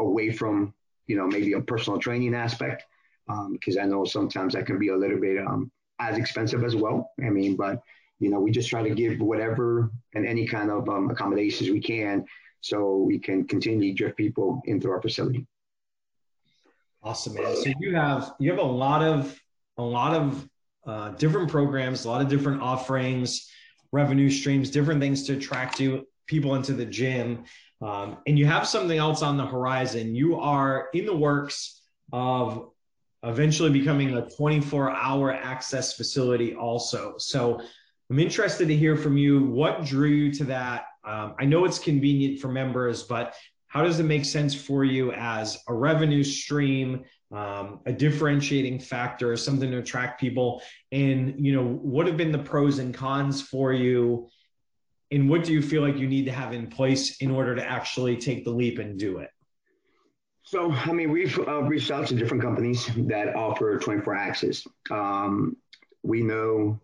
away from you know, maybe a personal training aspect, because um, I know sometimes that can be a little bit um, as expensive as well. I mean, but you know, we just try to give whatever and any kind of um, accommodations we can so we can continue to drift people into our facility. Awesome, man. So you have you have a lot of a lot of uh, different programs, a lot of different offerings, revenue streams, different things to attract you people into the gym. Um, and you have something else on the horizon. You are in the works of eventually becoming a 24 hour access facility, also. So I'm interested to hear from you. What drew you to that? Um, I know it's convenient for members, but how does it make sense for you as a revenue stream, um, a differentiating factor, something to attract people? And you know, what have been the pros and cons for you? And what do you feel like you need to have in place in order to actually take the leap and do it? So, I mean, we've uh, reached out to different companies that offer 24 access. Um, we know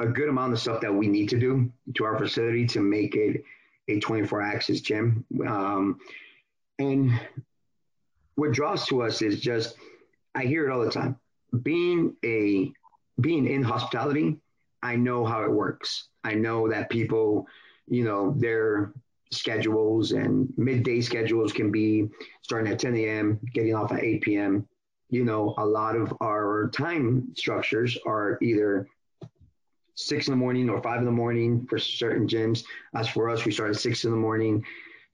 a good amount of stuff that we need to do to our facility to make it a 24 access gym. Um, and what draws to us is just, I hear it all the time. Being a being in hospitality, I know how it works. I know that people, you know, their schedules and midday schedules can be starting at 10 a.m., getting off at 8 p.m. You know, a lot of our time structures are either six in the morning or five in the morning for certain gyms. As for us, we start at six in the morning.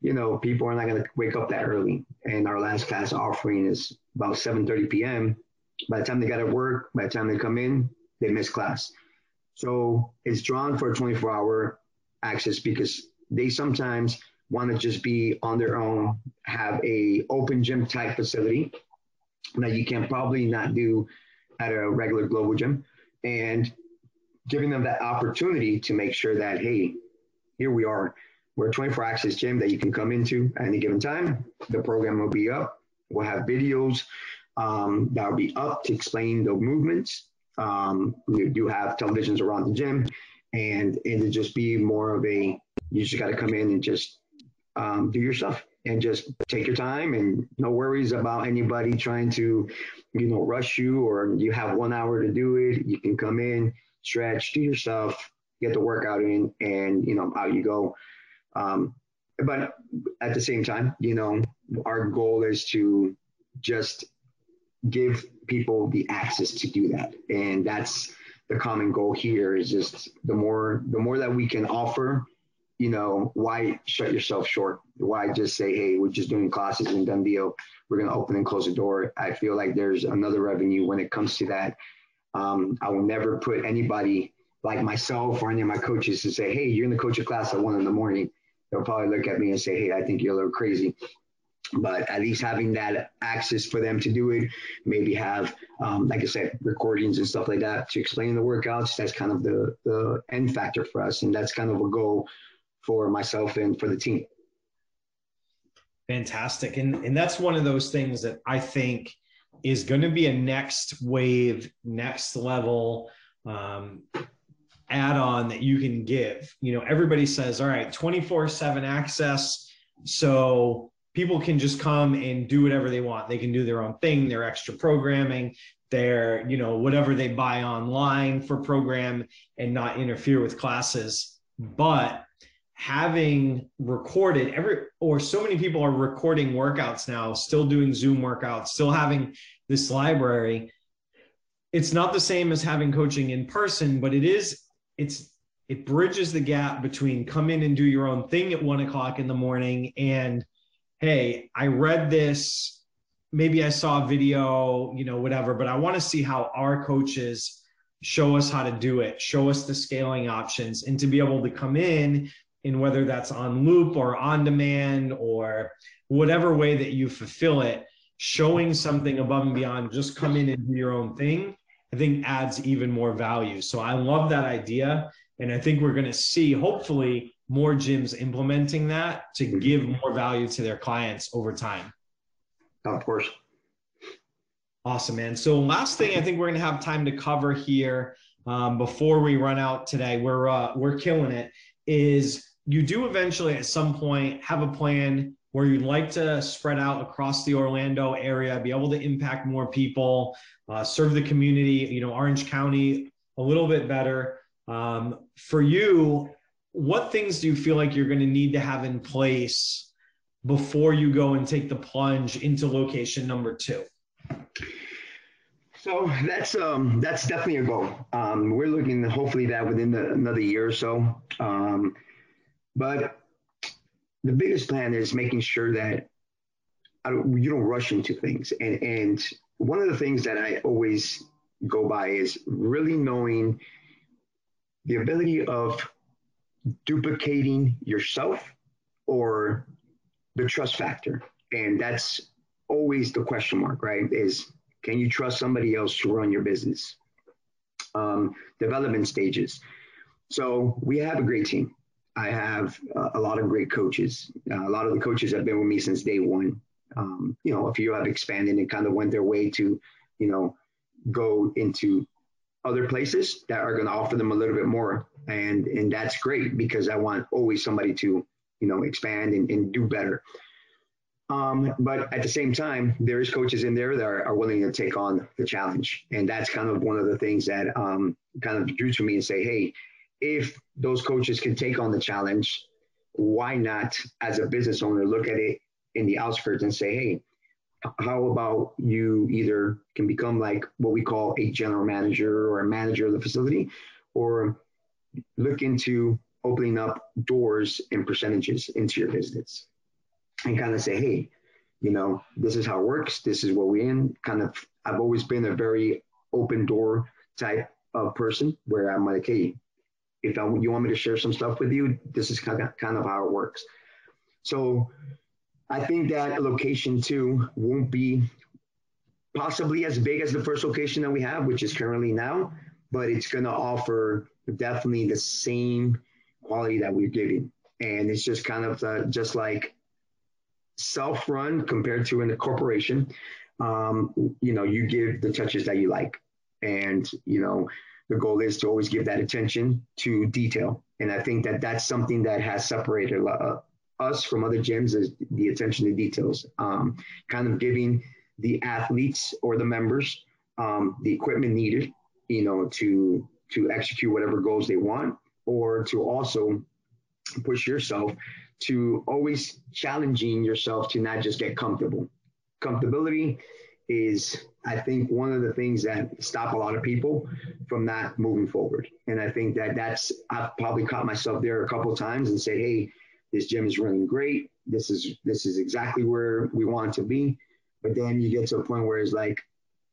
You know, people are not going to wake up that early. And our last class offering is about 7:30 p.m. By the time they got to work, by the time they come in, they miss class. So it's drawn for a 24-hour access because they sometimes want to just be on their own, have a open gym type facility that you can probably not do at a regular global gym. And giving them that opportunity to make sure that, hey, here we are. We're a 24 access gym that you can come into at any given time. The program will be up. We'll have videos um, that will be up to explain the movements. Um, we do have televisions around the gym, and it'll just be more of a you just got to come in and just um, do your stuff and just take your time and no worries about anybody trying to, you know, rush you or you have one hour to do it. You can come in, stretch, do your stuff, get the workout in, and you know out you go. Um, but at the same time, you know, our goal is to just give people the access to do that, and that's the common goal here. Is just the more the more that we can offer. You know, why shut yourself short? Why just say, hey, we're just doing classes and done deal. We're going to open and close the door. I feel like there's another revenue when it comes to that um, I will never put anybody like myself or any of my coaches to say, hey, you're in the coach class at one in the morning. They'll probably look at me and say, hey, I think you're a little crazy. But at least having that access for them to do it, maybe have, um, like I said, recordings and stuff like that to explain the workouts. That's kind of the, the end factor for us. And that's kind of a goal for myself and for the team. Fantastic. And, and that's one of those things that I think – is going to be a next wave, next level um, add on that you can give. You know, everybody says, all right, 24 7 access. So people can just come and do whatever they want. They can do their own thing, their extra programming, their, you know, whatever they buy online for program and not interfere with classes. But having recorded every or so many people are recording workouts now still doing zoom workouts still having this library it's not the same as having coaching in person but it is it's it bridges the gap between come in and do your own thing at one o'clock in the morning and hey i read this maybe i saw a video you know whatever but i want to see how our coaches show us how to do it show us the scaling options and to be able to come in in whether that's on loop or on demand or whatever way that you fulfill it, showing something above and beyond, just come in and do your own thing, I think adds even more value. So I love that idea. And I think we're going to see, hopefully, more gyms implementing that to give more value to their clients over time. Of course. Awesome, man. So last thing I think we're going to have time to cover here um, before we run out today, we're uh, we're killing it. Is you do eventually at some point have a plan where you'd like to spread out across the Orlando area, be able to impact more people, uh, serve the community, you know, Orange County a little bit better. Um, for you, what things do you feel like you're going to need to have in place before you go and take the plunge into location number two? So that's um, that's definitely a goal. Um, we're looking hopefully that within the, another year or so. Um, but the biggest plan is making sure that don't, you don't rush into things. And and one of the things that I always go by is really knowing the ability of duplicating yourself or the trust factor. And that's always the question mark, right? Is can you trust somebody else to run your business? Um, development stages. So we have a great team. I have uh, a lot of great coaches. Uh, a lot of the coaches have been with me since day one. Um, you know, a few have expanded and kind of went their way to, you know, go into other places that are going to offer them a little bit more, and and that's great because I want always somebody to, you know, expand and, and do better. Um, but at the same time, there's coaches in there that are, are, willing to take on the challenge. And that's kind of one of the things that um, kind of drew to me and say, hey, if those coaches can take on the challenge, why not, as a business owner, look at it in the outskirts and say, hey, how about you either can become like what we call a general manager or a manager of the facility, or look into opening up doors and percentages into your business and kind of say, hey, you know, this is how it works. This is what we're in. Kind of, I've always been a very open door type of person where I'm like, hey, if I, you want me to share some stuff with you, this is kind of, kind of how it works. So I think that location two won't be possibly as big as the first location that we have, which is currently now, but it's going to offer definitely the same quality that we're giving. And it's just kind of uh, just like self-run compared to in a corporation. Um, you know, you give the touches that you like, and you know, the goal is to always give that attention to detail. And I think that that's something that has separated a lot us from other gyms is the attention to details. Um, kind of giving the athletes or the members um, the equipment needed, you know, to to execute whatever goals they want, or to also push yourself to always challenging yourself to not just get comfortable. Comfortability is, I think, one of the things that stop a lot of people from not moving forward. And I think that that's, I've probably caught myself there a couple times and say, hey, this gym is running great. This is this is exactly where we want to be. But then you get to a point where it's like,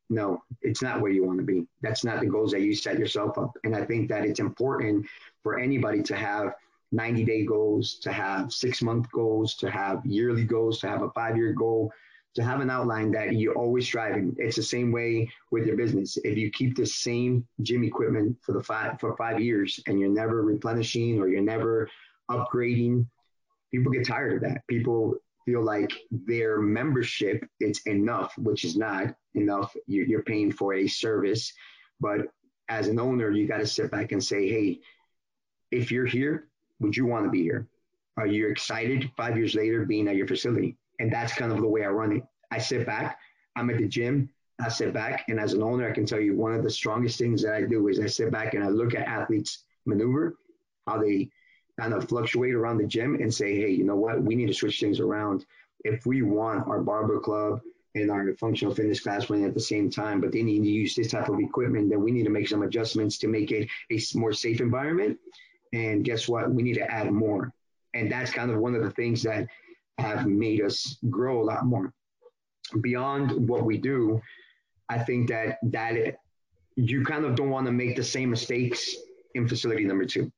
no, it's not where you want to be. That's not the goals that you set yourself up. And I think that it's important for anybody to have 90 day goals, to have six month goals, to have yearly goals, to have a five year goal, to have an outline that you're always striving. It's the same way with your business. If you keep the same gym equipment for the five for five years and you're never replenishing or you're never upgrading, people get tired of that. People feel like their membership it's enough, which is not enough. You're paying for a service, but as an owner, you got to sit back and say, hey, if you're here, would you want to be here? Are you excited five years later being at your facility? And that's kind of the way I run it. I sit back, I'm at the gym, I sit back, and as an owner, I can tell you one of the strongest things that I do is I sit back and I look at athletes maneuver, how they kind of fluctuate around the gym and say, hey, you know what, we need to switch things around. If we want our barbell club and our functional fitness class running at the same time, but they need to use this type of equipment, then we need to make some adjustments to make it a more safe environment. And guess what? We need to add more. And that's kind of one of the things that have made us grow a lot more. Beyond what we do, I think that that it, you kind of don't want to make the same mistakes in facility number two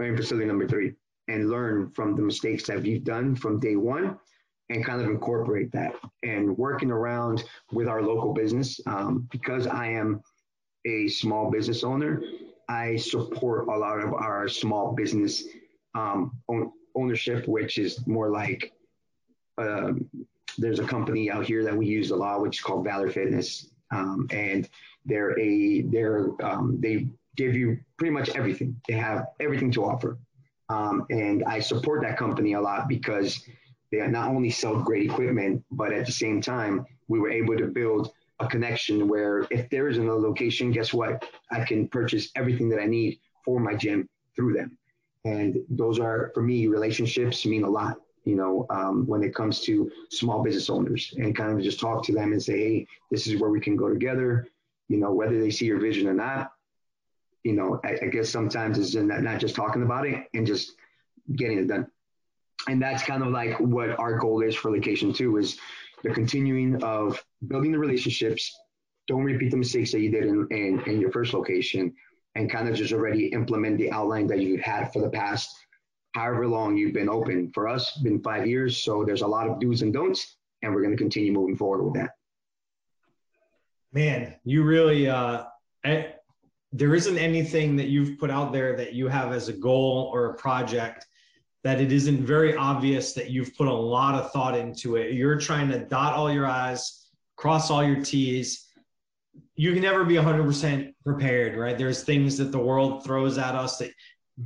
in facility number three and learn from the mistakes that you've done from day one and kind of incorporate that and working around with our local business. Um, because i am a small business owner I support a lot of our small business um, own, ownership, which is more like um, there's a company out here that we use a lot, which is called Valor Fitness, um, and they're a they're um, they give you pretty much everything. They have everything to offer, um, and I support that company a lot because they not only sell great equipment, but at the same time, we were able to build a connection where if there is another location, guess what? I can purchase everything that I need for my gym through them. And those are, for me, relationships mean a lot, you know, um, when it comes to small business owners and kind of just talk to them and say, hey, this is where we can go together, you know, whether they see your vision or not. You know, I, I guess sometimes it's not, not just talking about it and just getting it done. And that's kind of like what our goal is for Location 2 is the continuing of building the relationships. Don't repeat the mistakes that you did in, in, in your first location and kind of just already implement the outline that you had for the past however long you've been open. For us, been five years. So there's a lot of do's and don'ts, and we're going to continue moving forward with that. Man, you really, uh, there isn't anything that you've put out there that you have as a goal or a project that it isn't very obvious that you've put a lot of thought into it. You're trying to dot all your I's, cross all your T's. You can never be 100% prepared, right? There's things that the world throws at us that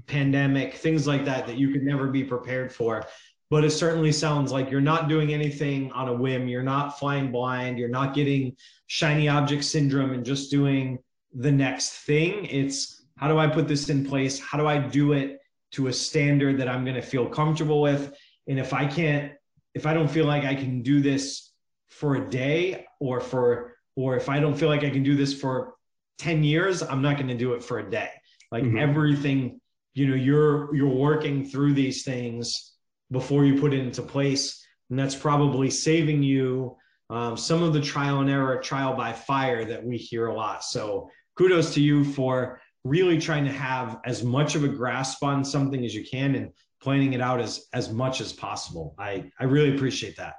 pandemic, things like that, that you could never be prepared for. But it certainly sounds like you're not doing anything on a whim. You're not flying blind. You're not getting shiny object syndrome and just doing the next thing. It's how do I put this in place? How do I do it to a standard that I'm going to feel comfortable with? And if I can't, if I don't feel like I can do this for a day or for, or if I don't feel like I can do this for 10 years, I'm not going to do it for a day. Like mm-hmm. everything, you know, you're, you're working through these things before you put it into place. And that's probably saving you um, some of the trial and error, trial by fire that we hear a lot. So kudos to you for really trying to have as much of a grasp on something as you can and planning it out as as much as possible. I I really appreciate that.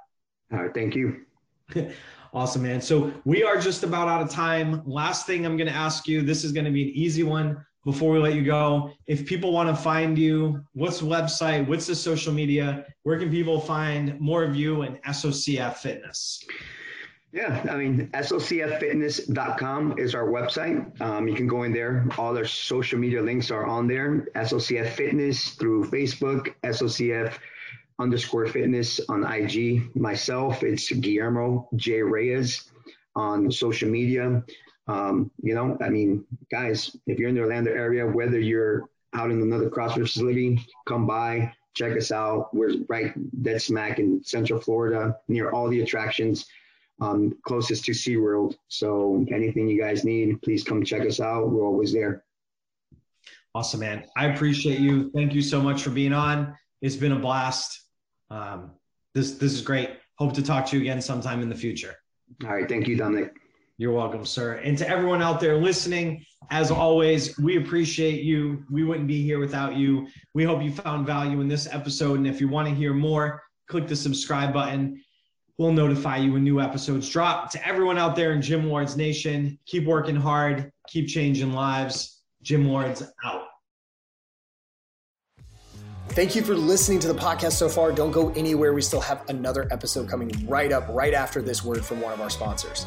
All right, thank you. awesome, man. So we are just about out of time. Last thing I'm going to ask you. This is going to be an easy one before we let you go. If people want to find you, what's the website? What's the social media? Where can people find more of you and SOCF Fitness? Yeah, I mean, SOCFfitness.com is our website. Um, you can go in there. All our social media links are on there. SOCF Fitness through Facebook, SOCF underscore fitness on IG. Myself, it's Guillermo J. Reyes on social media. Um, you know, I mean, guys, if you're in the Orlando area, whether you're out in another CrossFit facility, come by, check us out. We're right dead smack in Central Florida, near all the attractions um, closest to SeaWorld. So anything you guys need, please come check us out. We're always there. Awesome, man. I appreciate you. Thank you so much for being on. It's been a blast. Um, this this is great. Hope to talk to you again sometime in the future. All right. Thank you, Dominic. You're welcome, sir. And to everyone out there listening, as always, we appreciate you. We wouldn't be here without you. We hope you found value in this episode. And if you want to hear more, click the subscribe button We'll notify you when new episodes drop. To everyone out there in Gym Lords Nation, keep working hard, keep changing lives. Gym Lords out. Thank you for listening to the podcast so far. Don't go anywhere. We still have another episode coming right up, right after this word from one of our sponsors.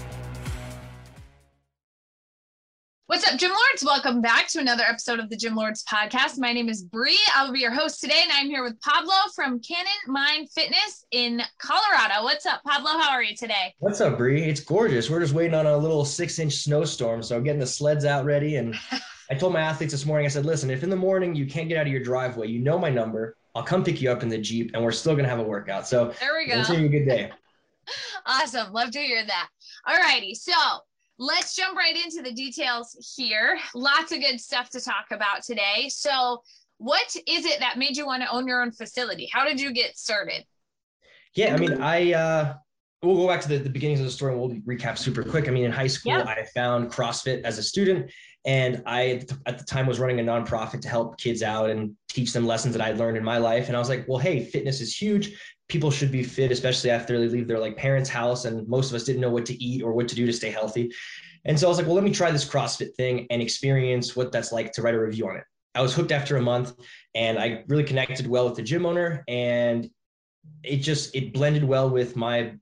Welcome back to another episode of the Gym Lords podcast. My name is Bree. I will be your host today, and I'm here with Pablo from Cannon Mind Fitness in Colorado. What's up, Pablo? How are you today? What's up, Bree? It's gorgeous. We're just waiting on a little six-inch snowstorm, so I'm getting the sleds out ready. And I told my athletes this morning, I said, listen, if in the morning you can't get out of your driveway, you know my number. I'll come pick you up in the Jeep, and we're still gonna have a workout. So there we go. It's a good day. awesome. Love to hear that. All righty. So let's jump right into the details here. Lots of good stuff to talk about today. So, what is it that made you want to own your own facility? How did you get started? Yeah, I mean, I uh, we'll go back to the, the beginnings of the story and we'll recap super quick. I mean, in high school. I found CrossFit as a student, and I at the time was running a nonprofit to help kids out and teach them lessons that I'd learned in my life. And I was like, well, hey, fitness is huge. People should be fit, especially after they leave their like parents' house. And most of us didn't know what to eat or what to do to stay healthy. And so I was like, well, let me try this CrossFit thing and experience what that's like to write a review on it. I was hooked after a month and I really connected well with the gym owner and it just it blended well with my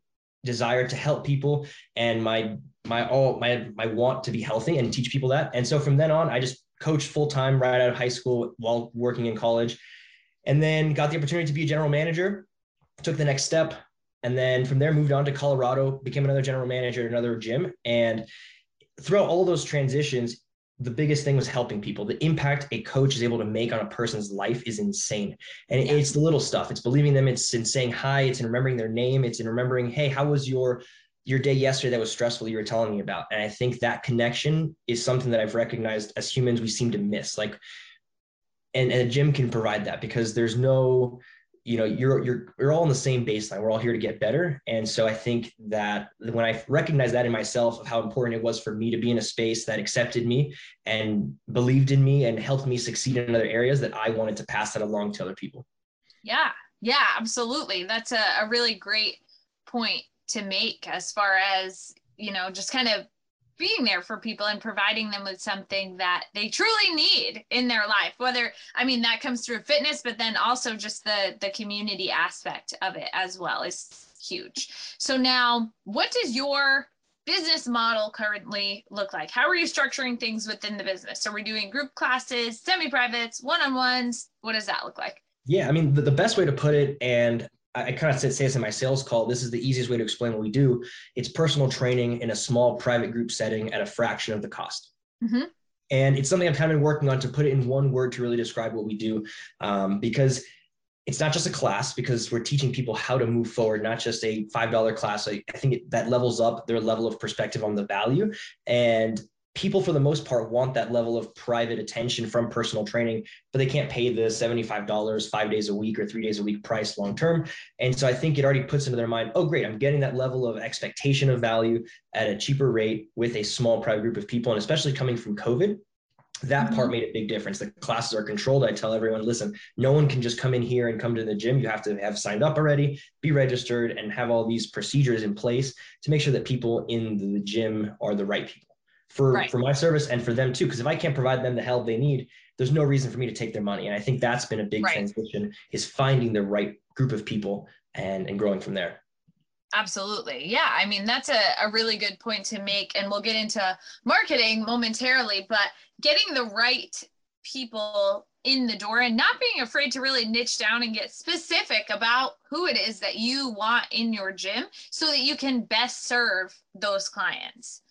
desire to help people and my my all my my want to be healthy and teach people that. And so from then on, I just coached full time right out of high school while working in college, and then got the opportunity to be a general manager. Took the next step, and then from there moved on to Colorado, became another general manager at another gym, and throughout all those transitions, the biggest thing was helping people. The impact a coach is able to make on a person's life is insane. And yeah. it's the little stuff. It's believing them. It's in saying hi. It's in remembering their name. It's in remembering, hey, how was your your day yesterday that was stressful you were telling me about? And I think that connection is something that I've recognized as humans we seem to miss. Like, and, and a gym can provide that because there's no you know you're you're you're all on the same baseline. We're all here to get better. And so i think that when i recognized that in myself of how important it was for me to be in a space that accepted me and believed in me and helped me succeed in other areas that i wanted to pass that along to other people. Yeah. Yeah absolutely. That's a, a really great point to make as far as you know just kind of being there for people and providing them with something that they truly need in their life whether i mean that comes through fitness but then also just the the community aspect of it as well is huge. So now what does your business model currently look like? How are you structuring things within the business? Are we doing group classes semi-privates one-on-ones? What does that look like? Yeah i mean the, the best way to put it and I kind of say this in my sales call. This is the easiest way to explain what we do. It's personal training in a small private group setting at a fraction of the cost. Mm-hmm. And it's something I've kind of been working on to put it in one word to really describe what we do, um, because it's not just a class. Because we're teaching people how to move forward, not just a five dollar class. I, I think it, that levels up their level of perspective on the value, and people for the most part want that level of private attention from personal training but they can't pay the $75 five days a week or three days a week price long term. And so i think it already puts into their mind oh great i'm getting that level of expectation of value at a cheaper rate with a small private group of people and especially coming from covid that mm-hmm. part made a big difference. The classes are controlled. I tell everyone listen no one can just come in here and come to the gym. You have to have signed up already be registered and have all these procedures in place to make sure that people in the gym are the right people for right. for my service and for them too because if i can't provide them the help they need there's no reason for me to take their money and i think that's been a big right. transition is finding the right group of people and and growing from there absolutely yeah i mean that's a, a really good point to make and we'll get into marketing momentarily but getting the right people in the door and not being afraid to really niche down and get specific about who it is that you want in your gym so that you can best serve those clients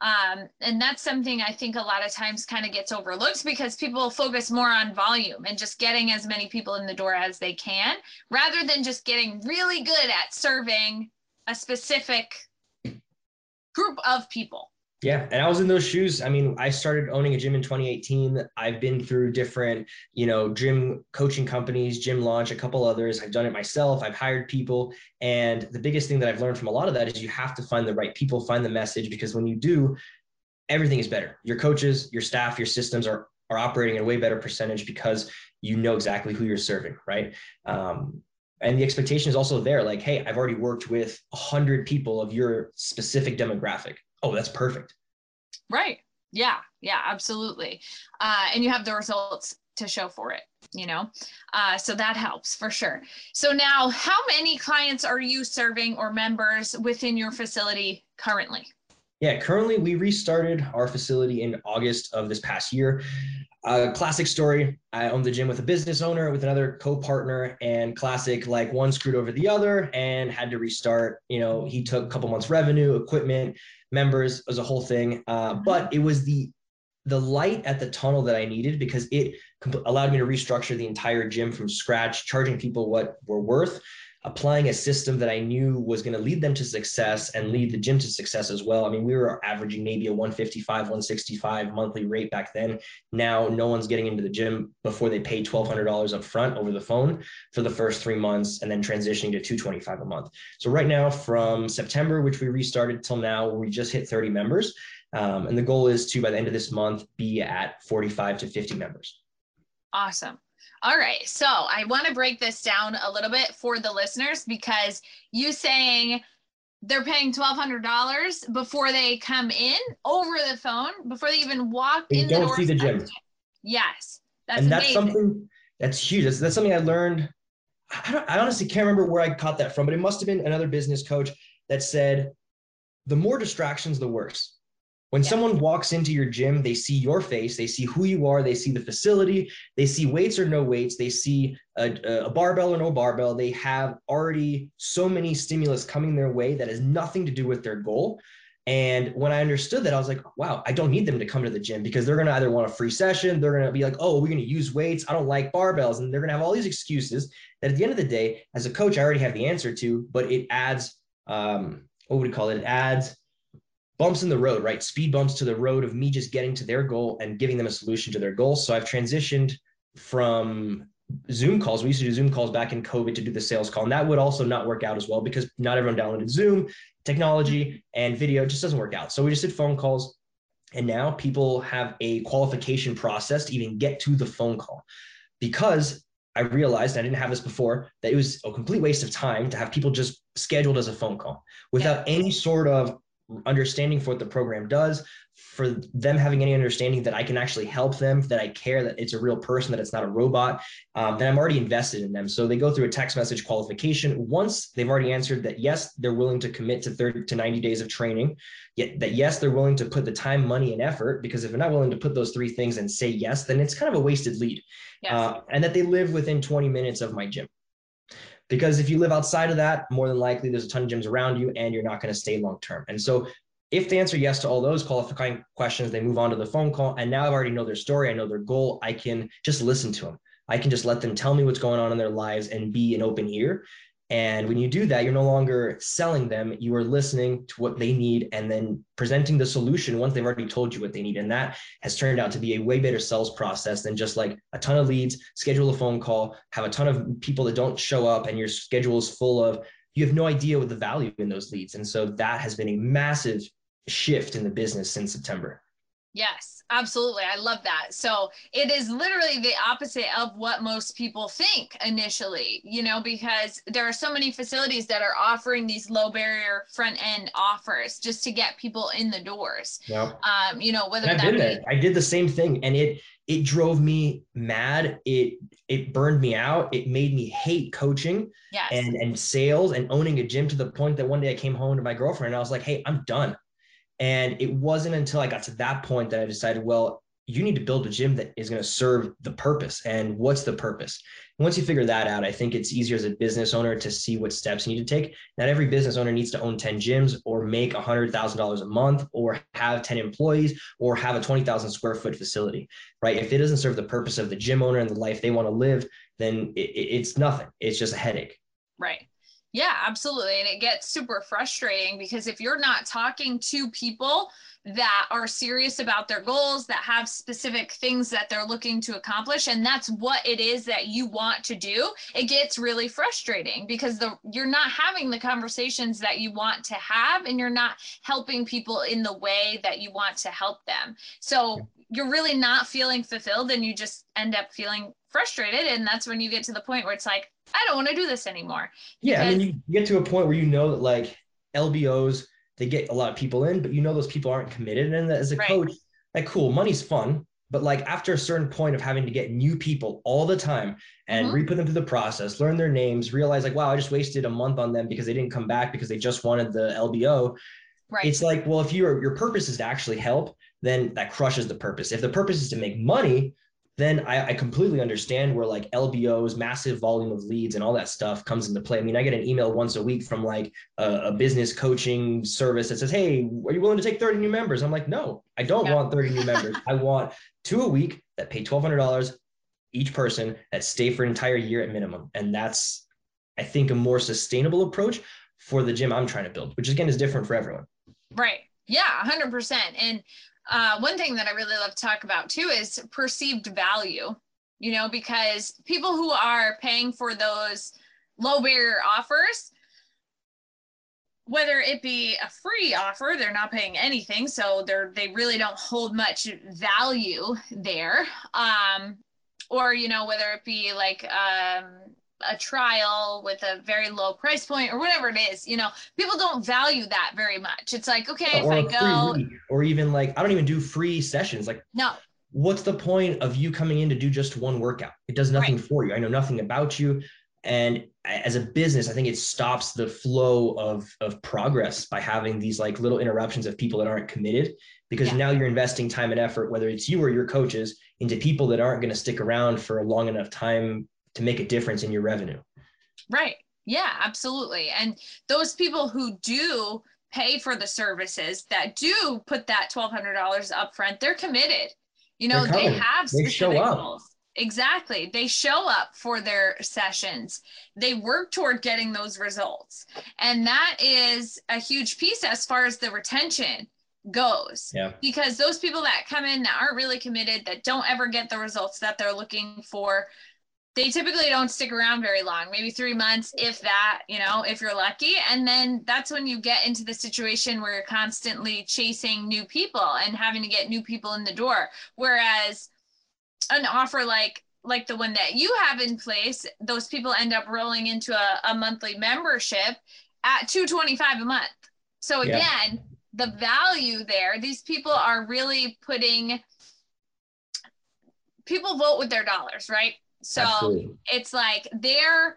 um, and that's something I think a lot of times kind of gets overlooked because people focus more on volume and just getting as many people in the door as they can rather than just getting really good at serving a specific group of people. Yeah, and I was in those shoes. I mean, I started owning a gym in 2018. I've been through different, you know, gym coaching companies, gym launch, a couple others. I've done it myself. I've hired people, and the biggest thing that I've learned from a lot of that is you have to find the right people, find the message because when you do, everything is better. Your coaches, your staff, your systems are are operating at a way better percentage because you know exactly who you're serving, right? Um, and the expectation is also there like hey i've already worked with 100 people of your specific demographic oh, that's perfect. Right. Yeah. Yeah, absolutely. Uh, and you have the results to show for it, you know? Uh, so that helps for sure. So now, how many clients are you serving or members within your facility currently? Yeah, currently we restarted our facility in August of this past year. Uh, classic story. I owned the gym with a business owner, with another co-partner, and classic like one screwed over the other and had to restart. You know, he took a couple months revenue, equipment, members as a whole thing. Uh, mm-hmm. but it was the the light at the tunnel that I needed because it allowed me to restructure the entire gym from scratch, charging people what we're worth, applying a system that I knew was going to lead them to success and lead the gym to success as well. I mean, we were averaging maybe a 155, 165 monthly rate back then. Now, no one's getting into the gym before they pay $1,200 up front over the phone for the first three months and then transitioning to 225 a month. So right now from September, which we restarted till now, we just hit 30 members. Um, and the goal is to, by the end of this month, be at 45 to 50 members. Awesome. All right. So I want to break this down a little bit for the listeners because you saying they're paying $1,200 before they come in over the phone, before they even walk they in don't the door. see the gym. Yes. That's and that's amazing. something that's huge. That's, that's something I learned. I, don't, I honestly can't remember where I caught that from, but it must have been another business coach that said, the more distractions, the worse. When Yeah. someone walks into your gym, they see your face, they see who you are, they see the facility, they see weights or no weights, they see a, a barbell or no barbell. They have already so many stimulus coming their way that has nothing to do with their goal. And when I understood that, I was like, wow, I don't need them to come to the gym because they're going to either want a free session, they're going to be like, oh, we're going to use weights. I don't like barbells. And they're going to have all these excuses that at the end of the day, as a coach, I already have the answer to, but it adds, um, what would you call it? It adds bumps in the road, right? Speed bumps to the road of me just getting to their goal and giving them a solution to their goal. So I've transitioned from Zoom calls. We used to do Zoom calls back in COVID to do the sales call. And that would also not work out as well because not everyone downloaded Zoom, technology, and video just doesn't work out. So we just did phone calls. And now people have a qualification process to even get to the phone call because I realized I didn't have this before that it was a complete waste of time to have people just scheduled as a phone call without any sort of understanding for what the program does, for them having any understanding that I can actually help them, that I care, that it's a real person, that it's not a robot, um, then I'm already invested in them. So they go through a text message qualification. Once they've already answered that, yes, they're willing to commit to 30 to 90 days of training, yet that yes, they're willing to put the time, money, and effort, because if they're not willing to put those three things and say yes, then it's kind of a wasted lead. Yes. Uh, and that they live within 20 minutes of my gym. Because if you live outside of that, more than likely there's a ton of gyms around you and you're not going to stay long term. And so if they answer yes to all those qualifying questions, they move on to the phone call. And now I've already know their story, I know their goal. I can just listen to them. I can just let them tell me what's going on in their lives and be an open ear. And when you do that, you're no longer selling them, you are listening to what they need and then presenting the solution once they've already told you what they need. And that has turned out to be a way better sales process than just like a ton of leads, schedule a phone call, have a ton of people that don't show up, and your schedule is full of, you have no idea what the value in those leads. And so that has been a massive shift in the business since September. Yes, absolutely. I love that. So it is literally the opposite of what most people think initially, you know, because there are so many facilities that are offering these low barrier front end offers just to get people in the doors. Yeah. Um, you know, whether I've been be there. I did the same thing and it it drove me mad. It it burned me out. It made me hate coaching yes. and and sales and owning a gym to the point that one day I came home to my girlfriend and I was like, "Hey, I'm done." And it wasn't until I got to that point that I decided, well, you need to build a gym that is going to serve the purpose. And what's the purpose? Once you figure that out, I think it's easier as a business owner to see what steps you need to take. Not every business owner needs to own 10 gyms or make $100,000 a month or have 10 employees or have a 20,000 square foot facility, right? If it doesn't serve the purpose of the gym owner and the life they want to live, then it, it's nothing. It's just a headache. Right. Yeah, absolutely. And it gets super frustrating because if you're not talking to people that are serious about their goals, that have specific things that they're looking to accomplish, and that's what it is that you want to do, it gets really frustrating because the you're not having the conversations that you want to have and you're not helping people in the way that you want to help them. So you're really not feeling fulfilled and you just end up feeling frustrated. And that's when you get to the point where it's like, I don't want to do this anymore. Yeah, I mean, you get to a point where you know that like LBOs, they get a lot of people in, but you know those people aren't committed. And as a Right. coach, like, cool, money's fun, but like after a certain point of having to get new people all the time and Mhm. re-put them through the process, learn their names, realize like, wow, I just wasted a month on them because they didn't come back because they just wanted the LBO. Right. It's like, well, if your your purpose is to actually help, then that crushes the purpose. If the purpose is to make money, then I, I completely understand where like LBOs, massive volume of leads, and all that stuff comes into play. I mean, I get an email once a week from like a, a business coaching service that says, "Hey, are you willing to take 30 new members?" I'm like, "No, I don't Yeah. want 30 new members. I want two a week that pay $1,200 each person that stay for an entire year at minimum." And that's I think, a more sustainable approach for the gym I'm trying to build, which again is different for everyone. Right. Yeah, 100%. And uh, one thing that I really love to talk about too is perceived value, you know, because people who are paying for those low barrier offers, whether it be a free offer, they're not paying anything, so they're they really don't hold much value there. Um, or you know, whether it be like um a trial with a very low price point or whatever it is you know people don't value that very much. It's like okay or if i go week, or even like i don't even do free sessions. Like no. what's the point of you coming in to do just one workout? It does nothing right. for you. I know nothing about you. And as a business i think it stops the flow of of progress by having these like little interruptions of people that aren't committed because yeah. now you're investing time and effort whether it's you or your coaches into people that aren't going to stick around for a long enough time to make a difference in your revenue. Right. Yeah, absolutely. And those people who do pay for the services that do put that $1,200 up front, they're committed. You know, they have they show up. Goals. Exactly. They show up for their sessions. They work toward getting those results. And that is a huge piece as far as the retention goes. Yeah. Because those people that come in that aren't really committed, that don't ever get the results that they're looking for, they typically don't stick around very long, maybe three months, if that, you know, if you're lucky. And then that's when you get into the situation where you're constantly chasing new people and having to get new people in the door. Whereas an offer like like the one that you have in place, those people end up rolling into a, a monthly membership at 225 a month. So again, yeah. the value there, these people are really putting people vote with their dollars, right? So Absolutely. it's like their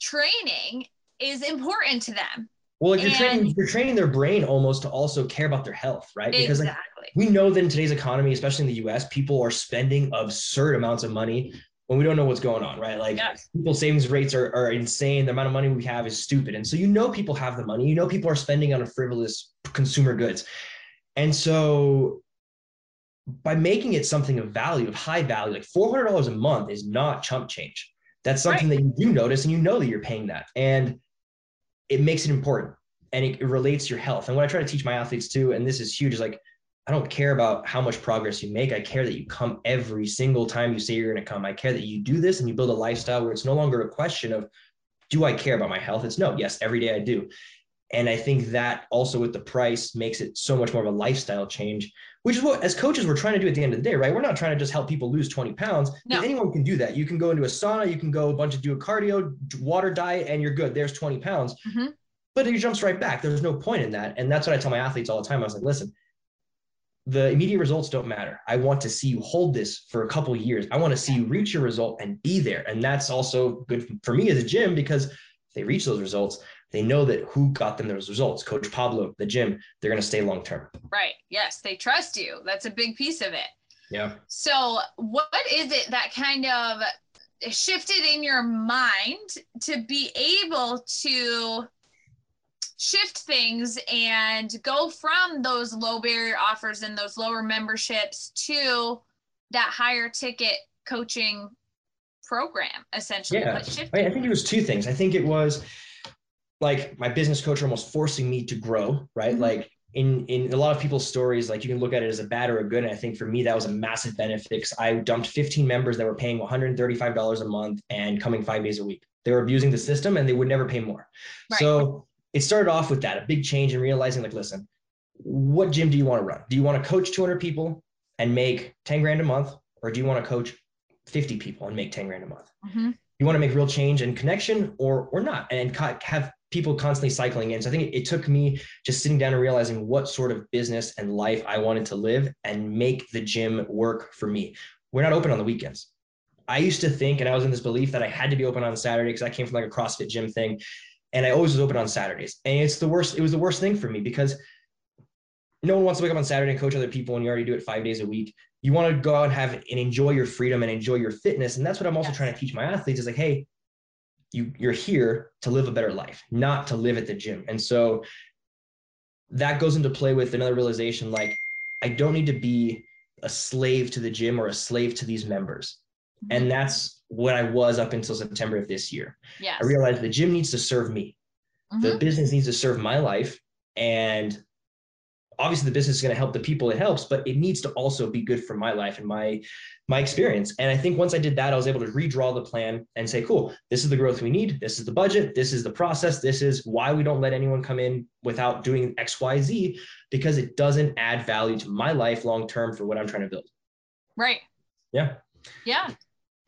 training is important to them. Well, like you're training, you're training their brain almost to also care about their health, right? Because exactly. like, we know that in today's economy, especially in the US, people are spending absurd amounts of money when we don't know what's going on, right? Like yes. people's savings rates are, are insane. The amount of money we have is stupid. And so you know people have the money, you know people are spending on a frivolous consumer goods. And so by making it something of value, of high value, like $400 a month is not chump change. That's something right. that you do notice and you know that you're paying that. And it makes it important and it, it relates to your health. And what I try to teach my athletes too, and this is huge, is like, I don't care about how much progress you make. I care that you come every single time you say you're going to come. I care that you do this and you build a lifestyle where it's no longer a question of, do I care about my health? It's no, yes, every day I do. And I think that also with the price makes it so much more of a lifestyle change which is what as coaches we're trying to do at the end of the day, right? We're not trying to just help people lose 20 pounds. No. Anyone can do that. You can go into a sauna, you can go a bunch of do a cardio, water diet, and you're good. There's 20 pounds. Mm-hmm. But it jumps right back. There's no point in that. And that's what I tell my athletes all the time. I was like, listen, the immediate results don't matter. I want to see you hold this for a couple years. I want to see you reach your result and be there. And that's also good for me as a gym because if they reach those results, they know that who got them those results. Coach pablo the gym they're going to stay long term right yes they trust you. That's a big piece of it. Yeah. So what is it that kind of shifted in your mind to be able to shift things and go from those low barrier offers and those lower memberships to that higher ticket coaching program essentially? Yeah. I think it was two things. I think it was like my business coach almost forcing me to grow, right? Mm-hmm. Like in in a lot of people's stories, like you can look at it as a bad or a good. And I think for me, that was a massive benefit because I dumped 15 members that were paying $135 a month and coming five days a week. They were abusing the system and they would never pay more. Right. So it started off with that, a big change in realizing, like, listen, what gym do you want to run? Do you want to coach 200 people and make 10 grand a month? Or do you want to coach 50 people and make 10 grand a month? Mm-hmm. You want to make real change and connection or or not and have people constantly cycling in. So I think it, it, took me just sitting down and realizing what sort of business and life I wanted to live and make the gym work for me. We're not open on the weekends. I used to think, and I was in this belief that I had to be open on Saturday because I came from like a CrossFit gym thing. And I always was open on Saturdays. And it's the worst, it was the worst thing for me because no one wants to wake up on Saturday and coach other people when you already do it five days a week. You want to go out and have and enjoy your freedom and enjoy your fitness. And that's what I'm also yes. trying to teach my athletes is like, hey, you you're here to live a better life, not to live at the gym. And so that goes into play with another realization like I don't need to be a slave to the gym or a slave to these members. And that's what I was up until September of this year. Yes. I realized the gym needs to serve me. The Mhm. business needs to serve my life. And obviously the business is going to help the people it helps, but it needs to also be good for my life and my my experience. And I think once I did that, I was able to redraw the plan and say, cool, this is the growth we need. This is the budget. This is the process. This is why we don't let anyone come in without doing X, Y, Z, because it doesn't add value to my life long term for what I'm trying to build. Right. Yeah. Yeah.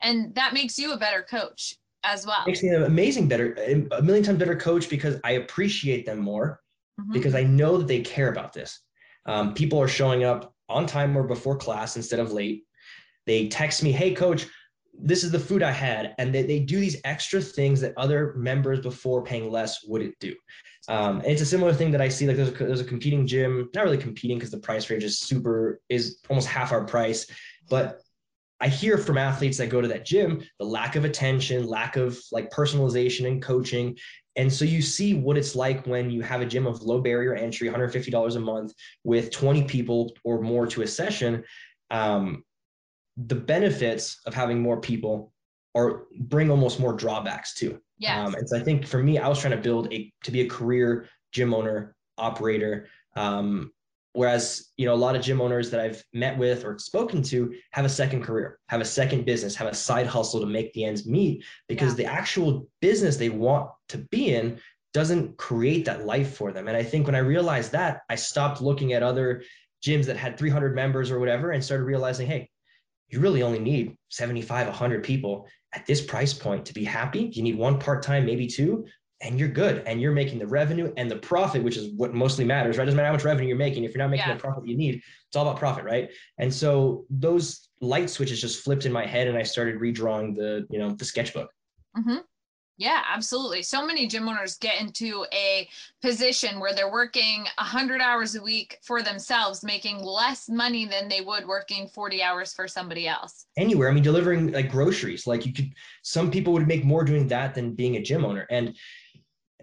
And that makes you a better coach as well. Makes me an amazing better, a million times better coach because I appreciate them more Mhm. because I know that they care about this. Um, people are showing up on time or before class instead of late. They text me, hey, coach, this is the food I had. And they, they do these extra things that other members before paying less wouldn't do. Um, and it's a similar thing that I see. Like there's a, there's a competing gym, not really competing because the price range is super, is almost half our price. But I hear from athletes that go to that gym the lack of attention, lack of like personalization and coaching. And so you see what it's like when you have a gym of low barrier entry, $150 a month with 20 people or more to a session. Um, the benefits of having more people or bring almost more drawbacks too. Yes. Um, and so I think for me, I was trying to build a to be a career gym owner, operator. Um, whereas you know a lot of gym owners that I've met with or spoken to have a second career, have a second business, have a side hustle to make the ends meet because Yeah. the actual business they want to be in doesn't create that life for them. And I think when I realized that, I stopped looking at other gyms that had 300 members or whatever and started realizing, hey, you really only need 75, 100 people at this price point to be happy. You need one part time, maybe two, and you're good. And you're making the revenue and the profit, which is what mostly matters, right? Doesn't matter how much revenue you're making. If you're not making Yeah. the profit you need, it's all about profit, right? And so those light switches just flipped in my head and I started redrawing the, you know, the sketchbook. Mm-hmm. Yeah, absolutely. So many gym owners get into a position where they're working 100 hours a week for themselves, making less money than they would working 40 hours for somebody else. anywhere. I mean, delivering like groceries, like you could, some people would make more doing that than being a gym owner. And,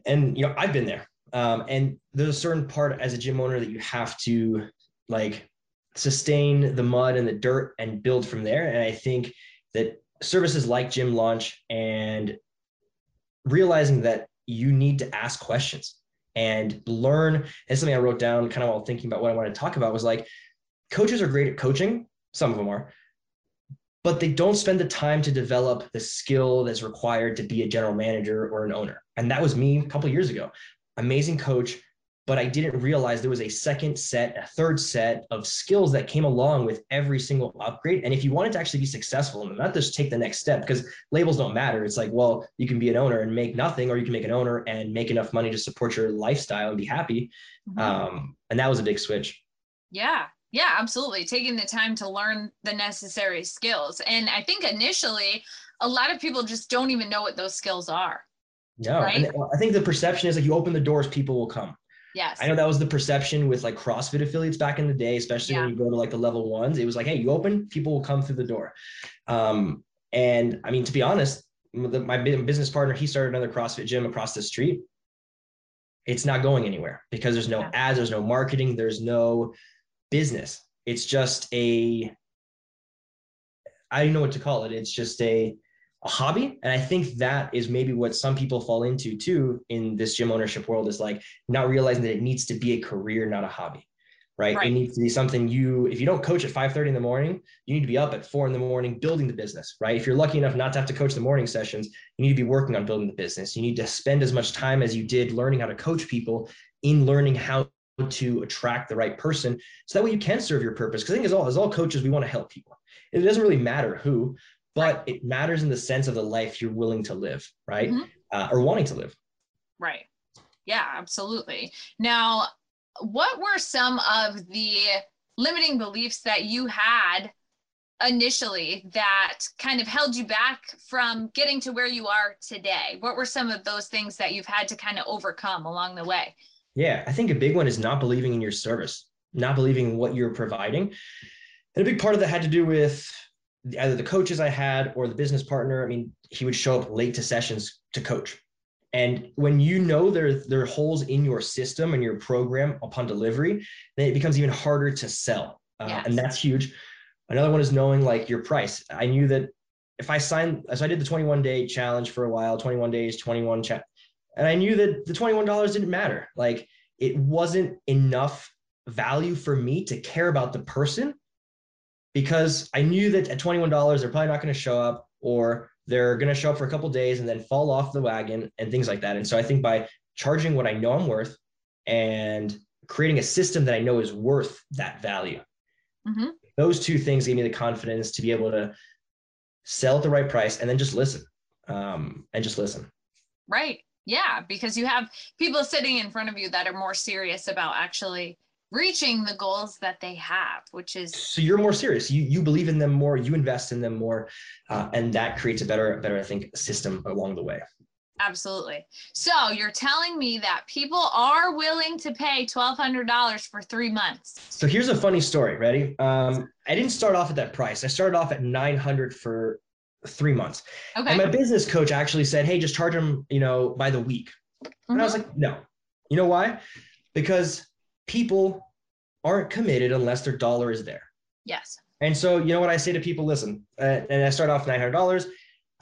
and, you know, I've been there. Um, and there's a certain part as a gym owner that you have to like sustain the mud and the dirt and build from there. And I think that services like Gym Launch and realizing that you need to ask questions and learn. And something I wrote down kind of while thinking about what I wanted to talk about was like, coaches are great at coaching. Some of them are, but they don't spend the time to develop the skill that's required to be a general manager or an owner. And that was me a couple years ago. Amazing coach, but I didn't realize there was a second set, a third set of skills that came along with every single upgrade. And if you wanted to actually be successful and not just take the next step, because labels don't matter. It's like, well, you can be an owner and make nothing, or you can make an owner and make enough money to support your lifestyle and be happy. Mhm. Um, and that was a big switch. Yeah. Yeah, absolutely. Taking the time to learn the necessary skills. And I think initially, a lot of people just don't even know what those skills are. No, Right? and I think the perception is like you open the doors, people will come. Yes. I know that was the perception with like CrossFit affiliates back in the day, especially when you go to like the level ones. It was like, hey, you open, people will come through the door. Um, and I mean, to be honest, my business partner, he started another CrossFit gym across the street. It's not going anywhere because there's no Yeah. ads, there's no marketing, there's no business. It's just a, I don't know what to call it. It's just a, a hobby. And I think that is maybe what some people fall into too in this gym ownership world is like not realizing that it needs to be a career, not a hobby. Right? Right. It needs to be something you, if you don't coach at 5 30 in the morning, you need to be up at four in the morning building the business, right? If you're lucky enough not to have to coach the morning sessions, you need to be working on building the business. You need to spend as much time as you did learning how to coach people in learning how to attract the right person. So that way you can serve your purpose. Because I think as all as all coaches, we want to help people. It doesn't really matter who, but it matters in the sense of the life you're willing to live, right? Mhm. Uh, or wanting to live. Right. Yeah, absolutely. Now, what were some of the limiting beliefs that you had initially that kind of held you back from getting to where you are today? What were some of those things that you've had to kind of overcome along the way? Yeah, I think a big one is not believing in your service, not believing in what you're providing. And a big part of that had to do with either the coaches I had or the business partner. I mean, he would show up late to sessions to coach. And when you know there, there are holes in your system and your program upon delivery, then it becomes even harder to sell. Uh, Yes. And that's huge. Another one is knowing like your price. I knew that if I signed, so I did the 21 day challenge for a while, 21 days, 21 chat, and I knew that the $21 didn't matter. Like it wasn't enough value for me to care about the person because I knew that at $21, they're probably not going to show up or they're going to show up for a couple days and then fall off the wagon and things like that. And so I think by charging what I know I'm worth and creating a system that I know is worth that value, mm-hmm. those two things gave me the confidence to be able to sell at the right price and then just listen um, and just listen. Right. Yeah. Because you have people sitting in front of you that are more serious about actually reaching the goals that they have which is so you're more serious. You you believe in them more you invest in them more uh, and that creates a better better i think system along the way. Absolutely. So you're telling me that people are willing to pay $1200 for three months. So here's a funny story. Ready? Um, i didn't start off at that price. I started off at 900 for three months okay. and my business coach actually said hey just charge them you know by the week mm-hmm. and i was mm-hmm. like no you know why because people aren't committed unless their dollar is there. Yes. And so, you know what I say to people, listen, uh, and I start off $900.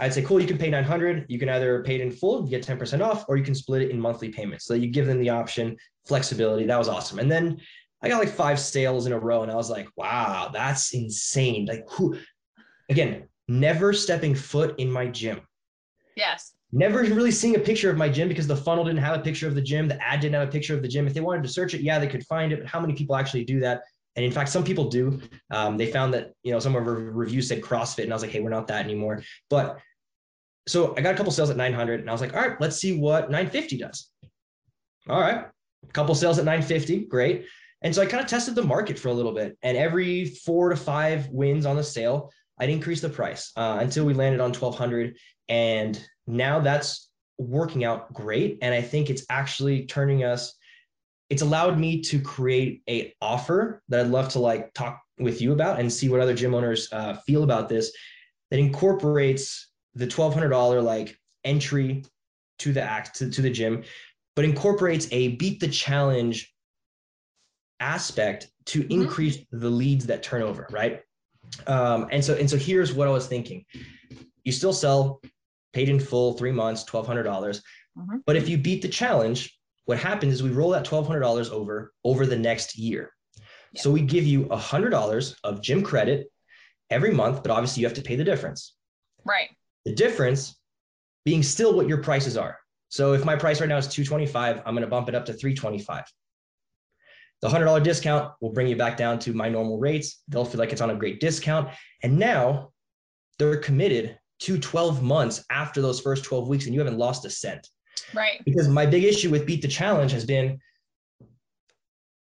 I'd say, cool, you can pay 900. You can either pay it in full, you get 10% off, or you can split it in monthly payments. So you give them the option, flexibility. That was awesome. And then I got like five sales in a row and I was like, wow, that's insane. Like who, again, never stepping foot in my gym. Yes. Never really seeing a picture of my gym because the funnel didn't have a picture of the gym. The ad didn't have a picture of the gym. If they wanted to search it yeah they could find it but how many people actually do that? And in fact some people do. Um, they found that you know some of our reviews said crossfit and i was like hey we're not that anymore. But so i got a couple sales at 900 and i was like all right let's see what 950 does. All right a couple sales at 950 great. And so i kind of tested the market for a little bit and every four to five wins on the sale i'd increase the price uh, until we landed on 1200 and now that's working out great. And I think it's actually turning us, it's allowed me to create a offer that I'd love to like talk with you about and see what other gym owners uh, feel about this that incorporates the $1,200 like entry to the act to, to the gym, but incorporates a beat the challenge aspect to mm-hmm. increase the leads that turn over, right? Um, and so and so here's what I was thinking. You still sell paid in full, three months, $1,200. mm-hmm. But if you beat the challenge, what happens is we roll that $1,200 over over the next year. Yeah. So we give you a $100 of gym credit every month, but obviously you have to pay the difference. Right. The difference being still what your prices are. So if my price right now is 225, I'm going to bump it up to 325. The $100 discount will bring you back down to my normal rates. They'll feel like it's on a great discount. And now they're committed to 12 months after those first 12 weeks and you haven't lost a cent. Right. Because my big issue with Beat the Challenge has been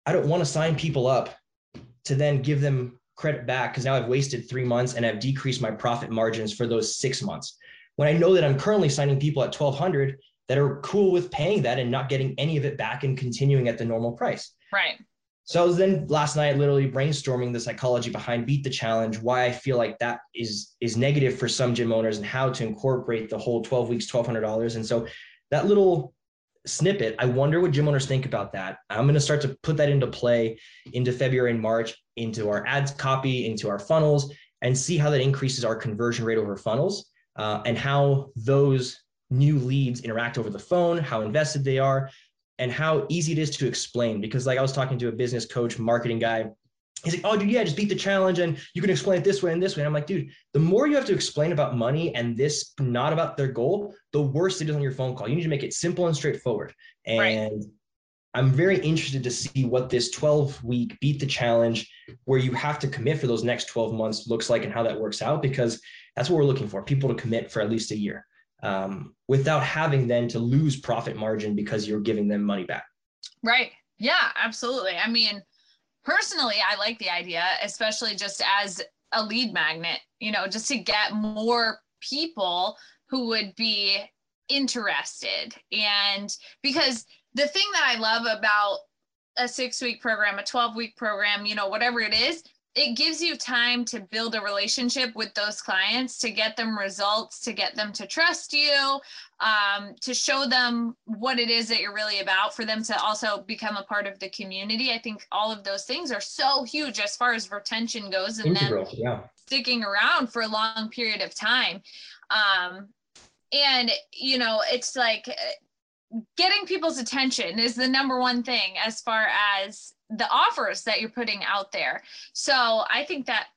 I don't want to sign people up to then give them credit back because now I've wasted three months and I've decreased my profit margins for those six months. When I know that I'm currently signing people at 1200 that are cool with paying that and not getting any of it back and continuing at the normal price. Right. So I was then last night literally brainstorming the psychology behind Beat the Challenge, why I feel like that is is negative for some gym owners and how to incorporate the whole 12 weeks, $1,200. And so that little snippet, I wonder what gym owners think about that. I'm going to start to put that into play into February and March, into our ads copy, into our funnels, and see how that increases our conversion rate over funnels uh, and how those new leads interact over the phone, how invested they are, and how easy it is to explain. Because like I was talking to a business coach, marketing guy. He's like, oh, dude, yeah, just beat the challenge and you can explain it this way and this way. And I'm like, dude, the more you have to explain about money and this not about their goal, the worse it is on your phone call. You need to make it simple and straightforward. And right. I'm very interested to see what this 12 week beat the challenge where you have to commit for those next 12 months looks like and how that works out because that's what we're looking for people to commit for at least a year um, without having then to lose profit margin because you're giving them money back. Right. Yeah, absolutely. I mean, personally, I like the idea, especially just as a lead magnet, you know, just to get more people who would be interested. And because the thing that I love about a six week program, a 12 week program, you know, whatever it is, it gives you time to build a relationship with those clients to get them results to get them to trust you um, to show them what it is that you're really about for them to also become a part of the community i think all of those things are so huge as far as retention goes and Integral, then yeah. sticking around for a long period of time um, and you know it's like uh, getting people's attention is the number one thing as far as the offers that you're putting out there. So I think that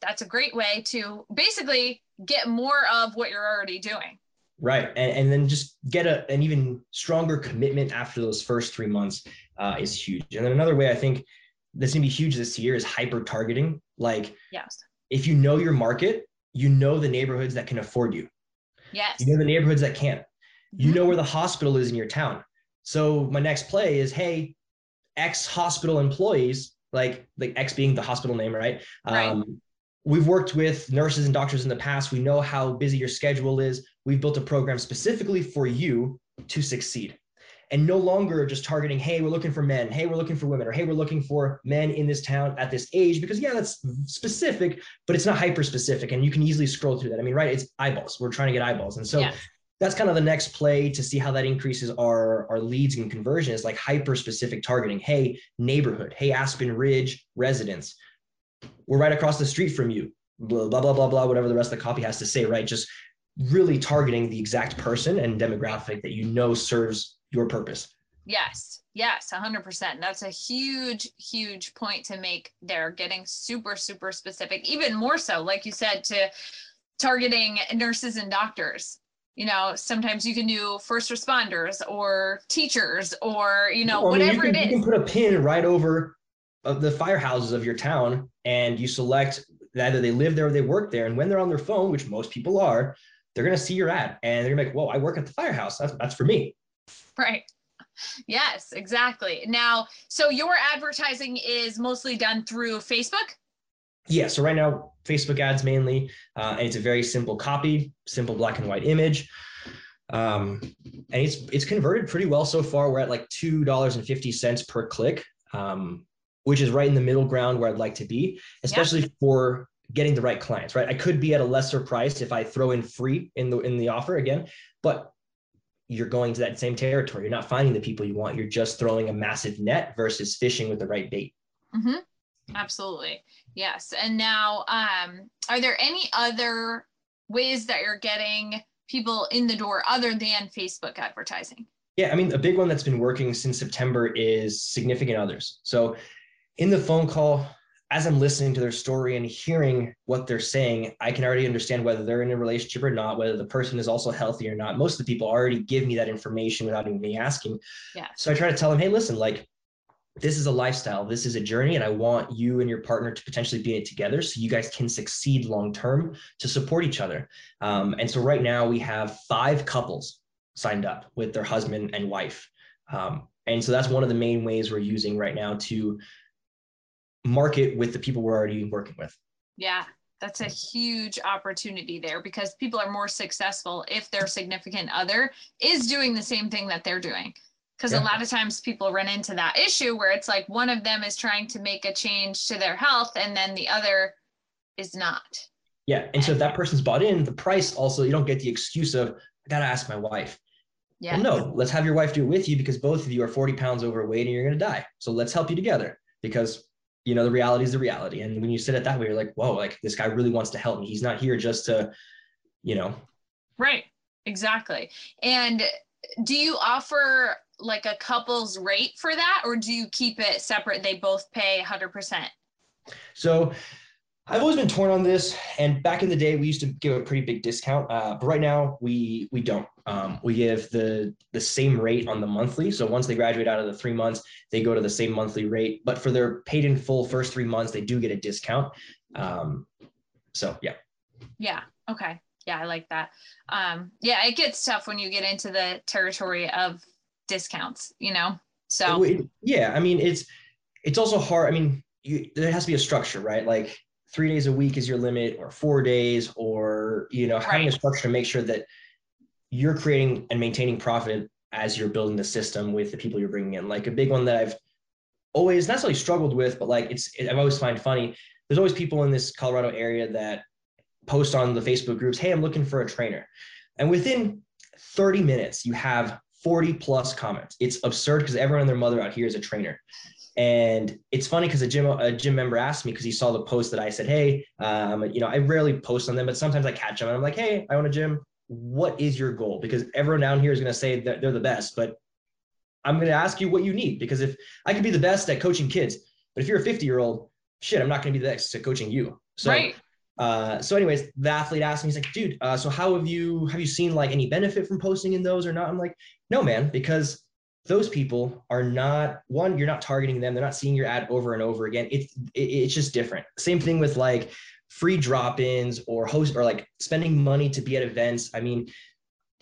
that's a great way to basically get more of what you're already doing. Right. And, and then just get a, an even stronger commitment after those first three months uh, is huge. And then another way I think that's going to be huge this year is hyper targeting. Like, yes. if you know your market, you know the neighborhoods that can afford you. Yes. You know the neighborhoods that can't. You mm-hmm. know where the hospital is in your town. So my next play is, hey, ex hospital employees, like like X being the hospital name, right? right. Um, we've worked with nurses and doctors in the past. We know how busy your schedule is. We've built a program specifically for you to succeed. And no longer just targeting, hey, we're looking for men, hey, we're looking for women, or hey, we're looking for men in this town at this age, because yeah, that's specific, but it's not hyper specific. And you can easily scroll through that. I mean, right, it's eyeballs. We're trying to get eyeballs. And so that's kind of the next play to see how that increases our, our leads and conversion is like hyper specific targeting. Hey, neighborhood. Hey, Aspen Ridge residents. We're right across the street from you. Blah, blah, blah, blah, blah, whatever the rest of the copy has to say, right? Just really targeting the exact person and demographic that you know serves your purpose. Yes. Yes, 100%. That's a huge, huge point to make there, getting super, super specific, even more so, like you said, to targeting nurses and doctors you know sometimes you can do first responders or teachers or you know whatever you can, it is you can put a pin right over of the firehouses of your town and you select either they live there or they work there. And when they're on their phone which most people are they're going to see your ad and they're going to be like whoa i work at the firehouse. That's, that's for me. Right. Yes exactly. Now so your advertising is mostly done through facebook yeah, so right now, Facebook ads mainly, uh, and it's a very simple copy, simple black and white image. Um, and it's it's converted pretty well so far. We're at like two dollars and fifty cents per click, um, which is right in the middle ground where I'd like to be, especially yeah. for getting the right clients. Right, I could be at a lesser price if I throw in free in the in the offer again, but you're going to that same territory. You're not finding the people you want. You're just throwing a massive net versus fishing with the right bait. Mm-hmm. Absolutely. Yes. And now, um, are there any other ways that you're getting people in the door other than Facebook advertising? Yeah, I mean, a big one that's been working since September is significant others. So, in the phone call, as I'm listening to their story and hearing what they're saying, I can already understand whether they're in a relationship or not, whether the person is also healthy or not. Most of the people already give me that information without even me asking. Yeah. So I try to tell them, hey, listen, like this is a lifestyle this is a journey and i want you and your partner to potentially be in it together so you guys can succeed long term to support each other. Um, and so right now we have five couples signed up with their husband and wife. Um, and so that's one of the main ways we're using right now to market with the people we're already working with. Yeah that's a huge opportunity there because people are more successful if their significant other is doing the same thing that they're doing because yeah. a lot of times people run into that issue where it's like one of them is trying to make a change to their health and then the other is not. Yeah and so if that person's bought in the price also you don't get the excuse of i gotta ask my wife. Yeah. Well, no let's have your wife do it with you because both of you are 40 pounds overweight and you're gonna die. So let's help you together because you know the reality is the reality. And when you sit it that way you're like whoa like this guy really wants to help me. He's not here just to you know right. Exactly. And do you offer like a couple's rate for that or do you keep it separate? They both pay 100% so i've always been torn on this and back in the day we used to give a pretty big discount uh, but right now we we don't. Um, we give the the same rate on the monthly. So once they graduate out of the three months they go to the same monthly rate but for their paid in full first three months they do get a discount. Um, so yeah. Yeah. Okay. Yeah i like that. Um, yeah it gets tough when you get into the territory of discounts, you know? So yeah, I mean, it's, it's also hard. I mean, you, there has to be a structure, right? Like three days a week is your limit or four days or, you know, having right. a structure to make sure that you're creating and maintaining profit as you're building the system with the people you're bringing in. Like a big one that I've always not necessarily struggled with, but like it's, it, I've always find funny. there's always people in this Colorado area that post on the Facebook groups, hey, I'm looking for a trainer. And within 30 minutes, you have 40 plus comments. It's absurd because everyone and their mother out here is a trainer. And it's funny because a gym a gym member asked me because he saw the post that I said, hey, um, you know, I rarely post on them, but sometimes I catch them and I'm like, hey, I own a gym. What is your goal? Because everyone down here is going to say that they're the best, but I'm going to ask you what you need. Because if I could be the best at coaching kids, but if you're a 50 year old, shit, I'm not going to be the best at coaching you. So right. Uh, so anyways, the athlete asked me, he's like, dude, uh, so how have you, have you seen like any benefit from posting in those or not? I'm like, no, man, because those people are not one, you're not targeting them. They're not seeing your ad over and over again. It's, it, it's just different. Same thing with like free drop-ins or host or like spending money to be at events. I mean,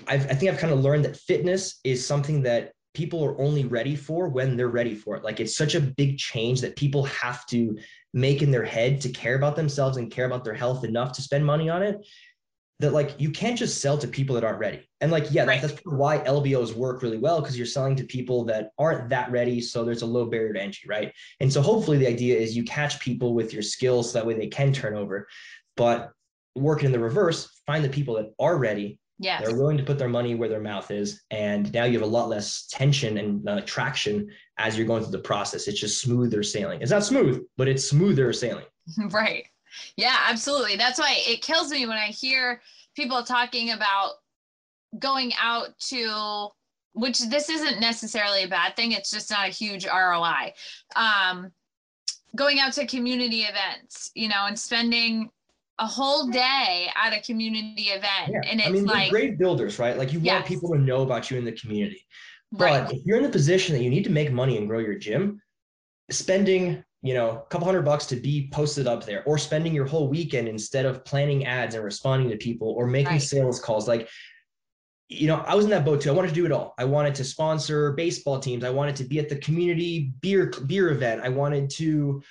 I've, I think I've kind of learned that fitness is something that people are only ready for when they're ready for it. Like it's such a big change that people have to make in their head to care about themselves and care about their health enough to spend money on it that like you can't just sell to people that aren't ready. And like, yeah, right. that's why LBOs work really well because you're selling to people that aren't that ready. So there's a low barrier to entry, right? And so hopefully the idea is you catch people with your skills so that way they can turn over. But working in the reverse, find the people that are ready yeah they're willing to put their money where their mouth is and now you have a lot less tension and uh, traction as you're going through the process. It's just smoother sailing. It's not smooth but it's smoother sailing. Right. Yeah absolutely. That's why it kills me when i hear people talking about going out to which this isn't necessarily a bad thing. It's just not a huge roi um, going out to community events you know and spending a whole day at a community event yeah. and it's I mean, like great builders right like you yes. want people to know about you in the community but right. if you're in the position that you need to make money and grow your gym spending you know a couple hundred bucks to be posted up there or spending your whole weekend instead of planning ads and responding to people or making right. sales calls like you know, I was in that boat too. I wanted to do it all. I wanted to sponsor baseball teams. I wanted to be at the community beer beer event. I wanted to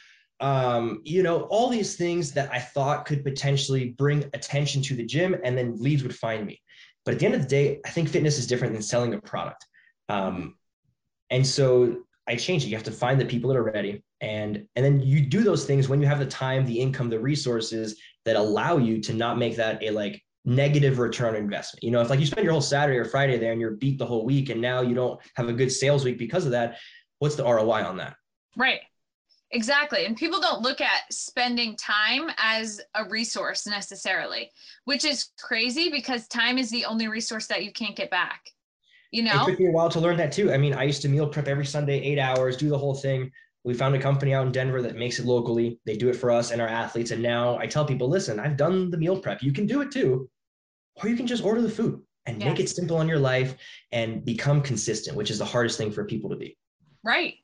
um, you know, all these things that I thought could potentially bring attention to the gym and then leads would find me. But at the end of the day, I think fitness is different than selling a product. Um, and so I changed it. You have to find the people that are ready. And, and then you do those things when you have the time, the income, the resources that allow you to not make that a like negative return on investment. You know, if like you spend your whole Saturday or Friday there and you're beat the whole week and now you don't have a good sales week because of that, what's the ROI on that? Right. Exactly. And people don't look at spending time as a resource necessarily, which is crazy because time is the only resource that you can't get back. You know, it took me a while to learn that too. I mean, I used to meal prep every Sunday, eight hours, do the whole thing. We found a company out in Denver that makes it locally. They do it for us and our athletes. And now I tell people, listen, I've done the meal prep. You can do it too. Or you can just order the food and make it simple on your life and become consistent, which is the hardest thing for people to be. Right.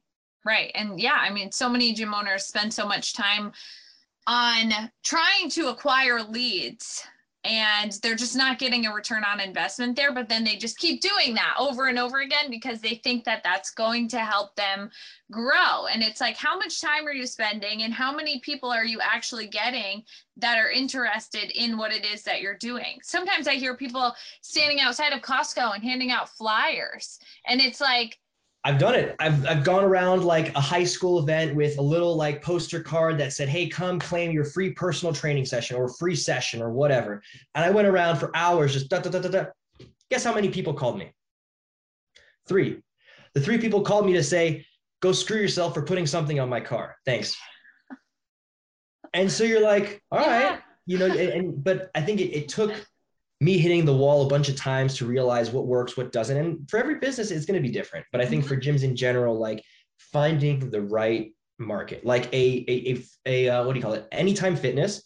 Right. And yeah, I mean, so many gym owners spend so much time on trying to acquire leads and they're just not getting a return on investment there but then they just keep doing that over and over again because they think that that's going to help them grow and it's like how much time are you spending and how many people are you actually getting that are interested in what it is that you're doing sometimes i hear people standing outside of costco and handing out flyers and it's like I've done it. I've, I've gone around like a high school event with a little like poster card that said, Hey, come claim your free personal training session or free session or whatever. And I went around for hours just da, da, da, da, da. Guess how many people called me? Three. The three people called me to say, Go screw yourself for putting something on my car. Thanks. And so you're like, all yeah. right, you know, and, and but I think it, it took me hitting the wall a bunch of times to realize what works, what doesn't. And for every business, it's going to be different. But I think mm-hmm. for gyms in general, like finding the right market, like a a a, a uh, what do you call it? Anytime Fitness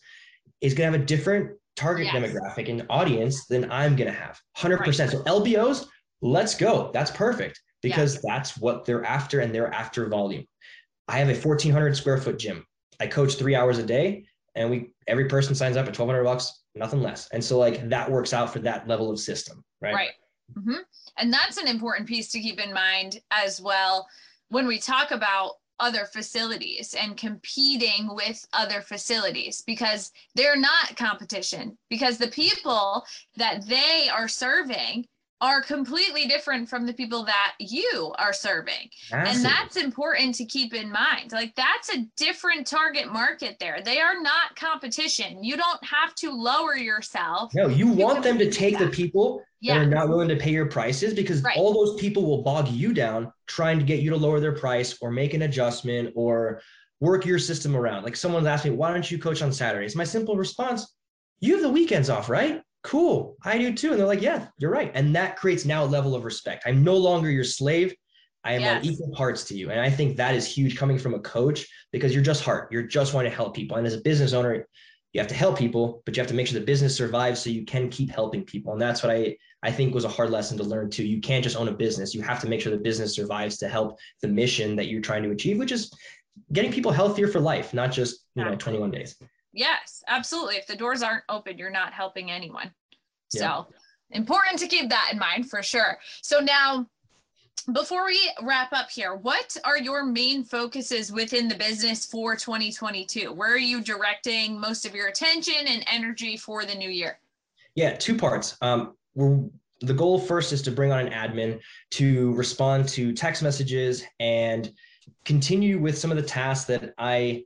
is going to have a different target yes. demographic and audience than I'm going to have. 100%. Right. So LBOs, let's go. That's perfect because that's what they're after and they're after volume. I have a 1400 square foot gym. I coach 3 hours a day and we every person signs up at 1200 bucks nothing less. And so like that works out for that level of system, right? Right. Mm-hmm. And that's an important piece to keep in mind as well when we talk about other facilities and competing with other facilities because they're not competition because the people that they are serving are completely different from the people that you are serving. Massive. And that's important to keep in mind. Like that's a different target market there. They are not competition. You don't have to lower yourself. No, you, you want them to take that. the people yeah. that are not willing to pay your prices because right. all those people will bog you down trying to get you to lower their price or make an adjustment or work your system around. Like someone's asked me, why don't you coach on Saturdays? My simple response, you have the weekends off, right? Cool, I do too. And they're like, yeah, you're right. And that creates now a level of respect. I'm no longer your slave. I am yes. on equal parts to you. And I think that is huge coming from a coach because you're just heart. You're just wanting to help people. And as a business owner, you have to help people, but you have to make sure the business survives so you can keep helping people. And that's what I, I think was a hard lesson to learn too. You can't just own a business. You have to make sure the business survives to help the mission that you're trying to achieve, which is getting people healthier for life, not just, you know, 21 days. Yes, absolutely. If the doors aren't open, you're not helping anyone. Yeah. So important to keep that in mind for sure. So now, before we wrap up here, what are your main focuses within the business for 2022? Where are you directing most of your attention and energy for the new year? Yeah, two parts. Um, we're the goal first is to bring on an admin to respond to text messages and continue with some of the tasks that I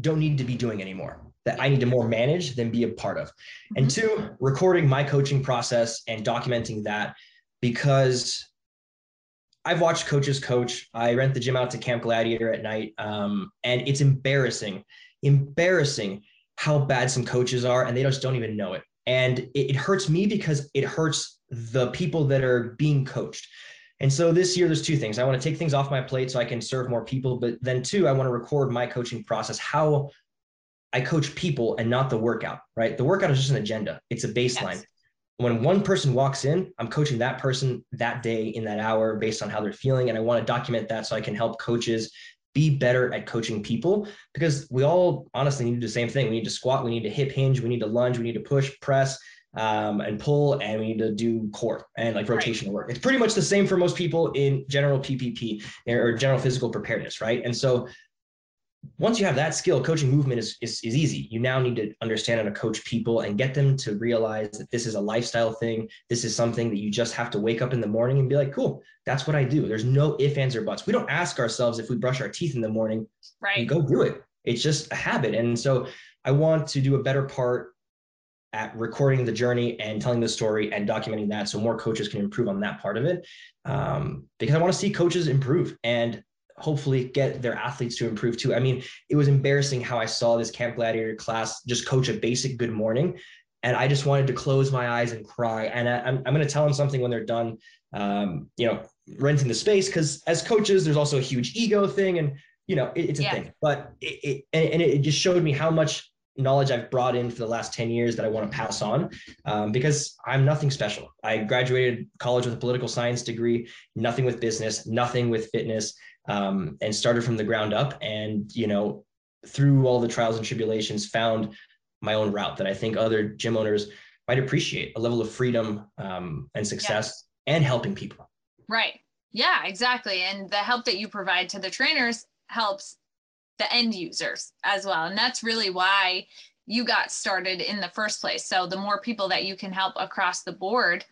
don't need to be doing anymore that I need to more manage than be a part of. Mm-hmm. And two, recording my coaching process and documenting that because I've watched coaches coach. I rent the gym out to Camp Gladiator at night. Um, and it's embarrassing, embarrassing how bad some coaches are, and they just don't even know it. And it, it hurts me because it hurts the people that are being coached. And so this year, there's two things. I want to take things off my plate so I can serve more people. But then, two, I want to record my coaching process, how I coach people and not the workout, right? The workout is just an agenda, it's a baseline. Yes. When one person walks in, I'm coaching that person that day in that hour based on how they're feeling. And I want to document that so I can help coaches be better at coaching people because we all honestly need to do the same thing. We need to squat, we need to hip hinge, we need to lunge, we need to push, press, um, and pull, and we need to do core and like rotational right. work. It's pretty much the same for most people in general GPP or general physical preparedness, right? And so once you have that skill, coaching movement is, is, is easy. You now need to understand how to coach people and get them to realize that this is a lifestyle thing. This is something that you just have to wake up in the morning and be like, cool, that's what I do. There's no ifs, ands, or buts. We don't ask ourselves if we brush our teeth in the morning. Right. Go do it. It's just a habit. And so I want to do a better part at recording the journey and telling the story and documenting that so more coaches can improve on that part of it. Um, because I want to see coaches improve. And hopefully get their athletes to improve too. I mean, it was embarrassing how I saw this Camp Gladiator class just coach a basic good morning. And I just wanted to close my eyes and cry. And I, am I'm, I'm going to tell them something when they're done, um, you know, renting the space. Cause as coaches, there's also a huge ego thing and, you know, it, it's a yeah. thing, but it, it, and it just showed me how much knowledge I've brought in for the last 10 years that I want to pass on um, because I'm nothing special. I graduated college with a political science degree, nothing with business, nothing with fitness um, and started from the ground up and you know through all the trials and tribulations found my own route that i think other gym owners might appreciate a level of freedom um, and success and helping people. Right. Yeah exactly. And the help that you provide to the trainers helps the end users as well and that's really why you got started in the first place so the more people that you can help across the board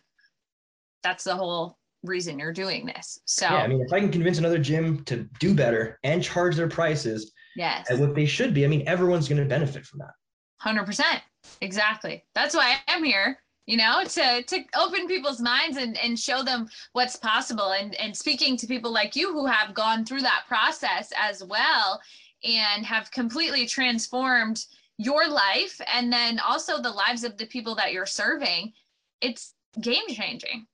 that's the whole reason you're doing this. So yeah, I mean, if I can convince another gym to do better and charge their prices yes. at what they should be, I mean, everyone's going to benefit from that. Hundred percent. Exactly. That's why I'm here. You know, to to open people's minds and and show them what's possible. And and speaking to people like you who have gone through that process as well, and have completely transformed your life, and then also the lives of the people that you're serving. It's game changing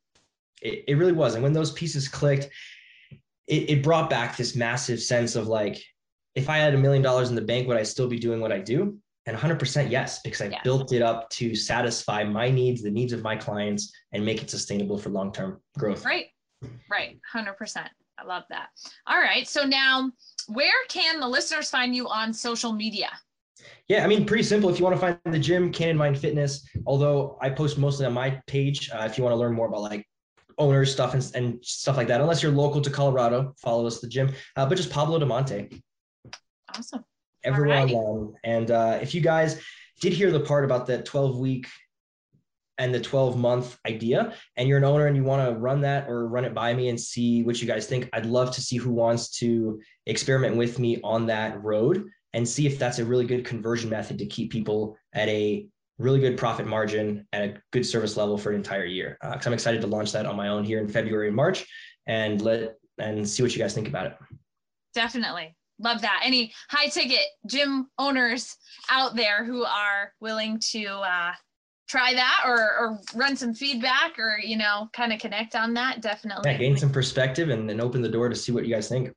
it, it really was. And when those pieces clicked, it, it brought back this massive sense of like, if I had a million dollars in the bank, would I still be doing what I do? And 100% yes, because I built it up to satisfy my needs, the needs of my clients, and make it sustainable for long term growth. Right, right, 100%. I love that. All right. So now, where can the listeners find you on social media? Yeah, I mean, pretty simple. If you want to find the gym, Cannon Mind Fitness, although I post mostly on my page. Uh, if you want to learn more about like owners stuff and, and stuff like that. Unless you're local to Colorado, follow us the gym. Uh, but just Pablo Damonte. Awesome. Everyone. And uh, if you guys did hear the part about that 12 week and the 12 month idea and you're an owner and you want to run that or run it by me and see what you guys think i'd love to see who wants to experiment with me on that road and see if that's a really good conversion method to keep people at a really good profit margin and a good service level for an entire year. Because uh, i'm excited to launch that on my own here in february and march and let and see what you guys think about it. Definitely. Love that. Any high ticket gym owners out there who are willing to uh, try that or, or run some feedback or you know kind of connect on that definitely. Yeah, gain some perspective and then open the door to see what you guys think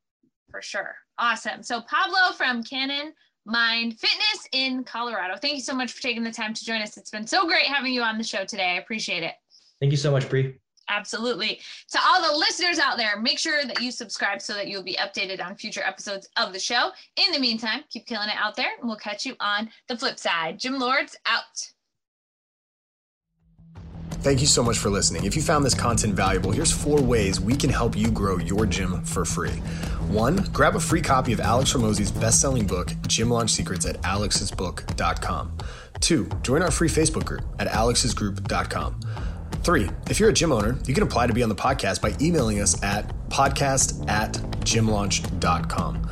for sure awesome so pablo from cannon mind fitness in colorado thank you so much for taking the time to join us it's been so great having you on the show today i appreciate it thank you so much Brie. Absolutely. To all the listeners out there, make sure that you subscribe so that you'll be updated on future episodes of the show. In the meantime, keep killing it out there, and we'll catch you on the flip side. Gym Lords out. Thank you so much for listening. If you found this content valuable, here's four ways we can help you grow your gym for free. One, grab a free copy of Alex Hormozi's best-selling book, Gym Launch Secrets at alexsbook.com. Two, join our free Facebook group at alexsgroup.com. Three, if you're a gym owner, you can apply to be on the podcast by emailing us at podcast at gymlaunch.com.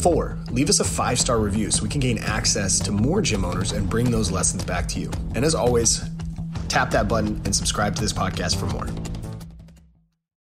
Four, leave us a five star review so we can gain access to more gym owners and bring those lessons back to you. And as always, tap that button and subscribe to this podcast for more.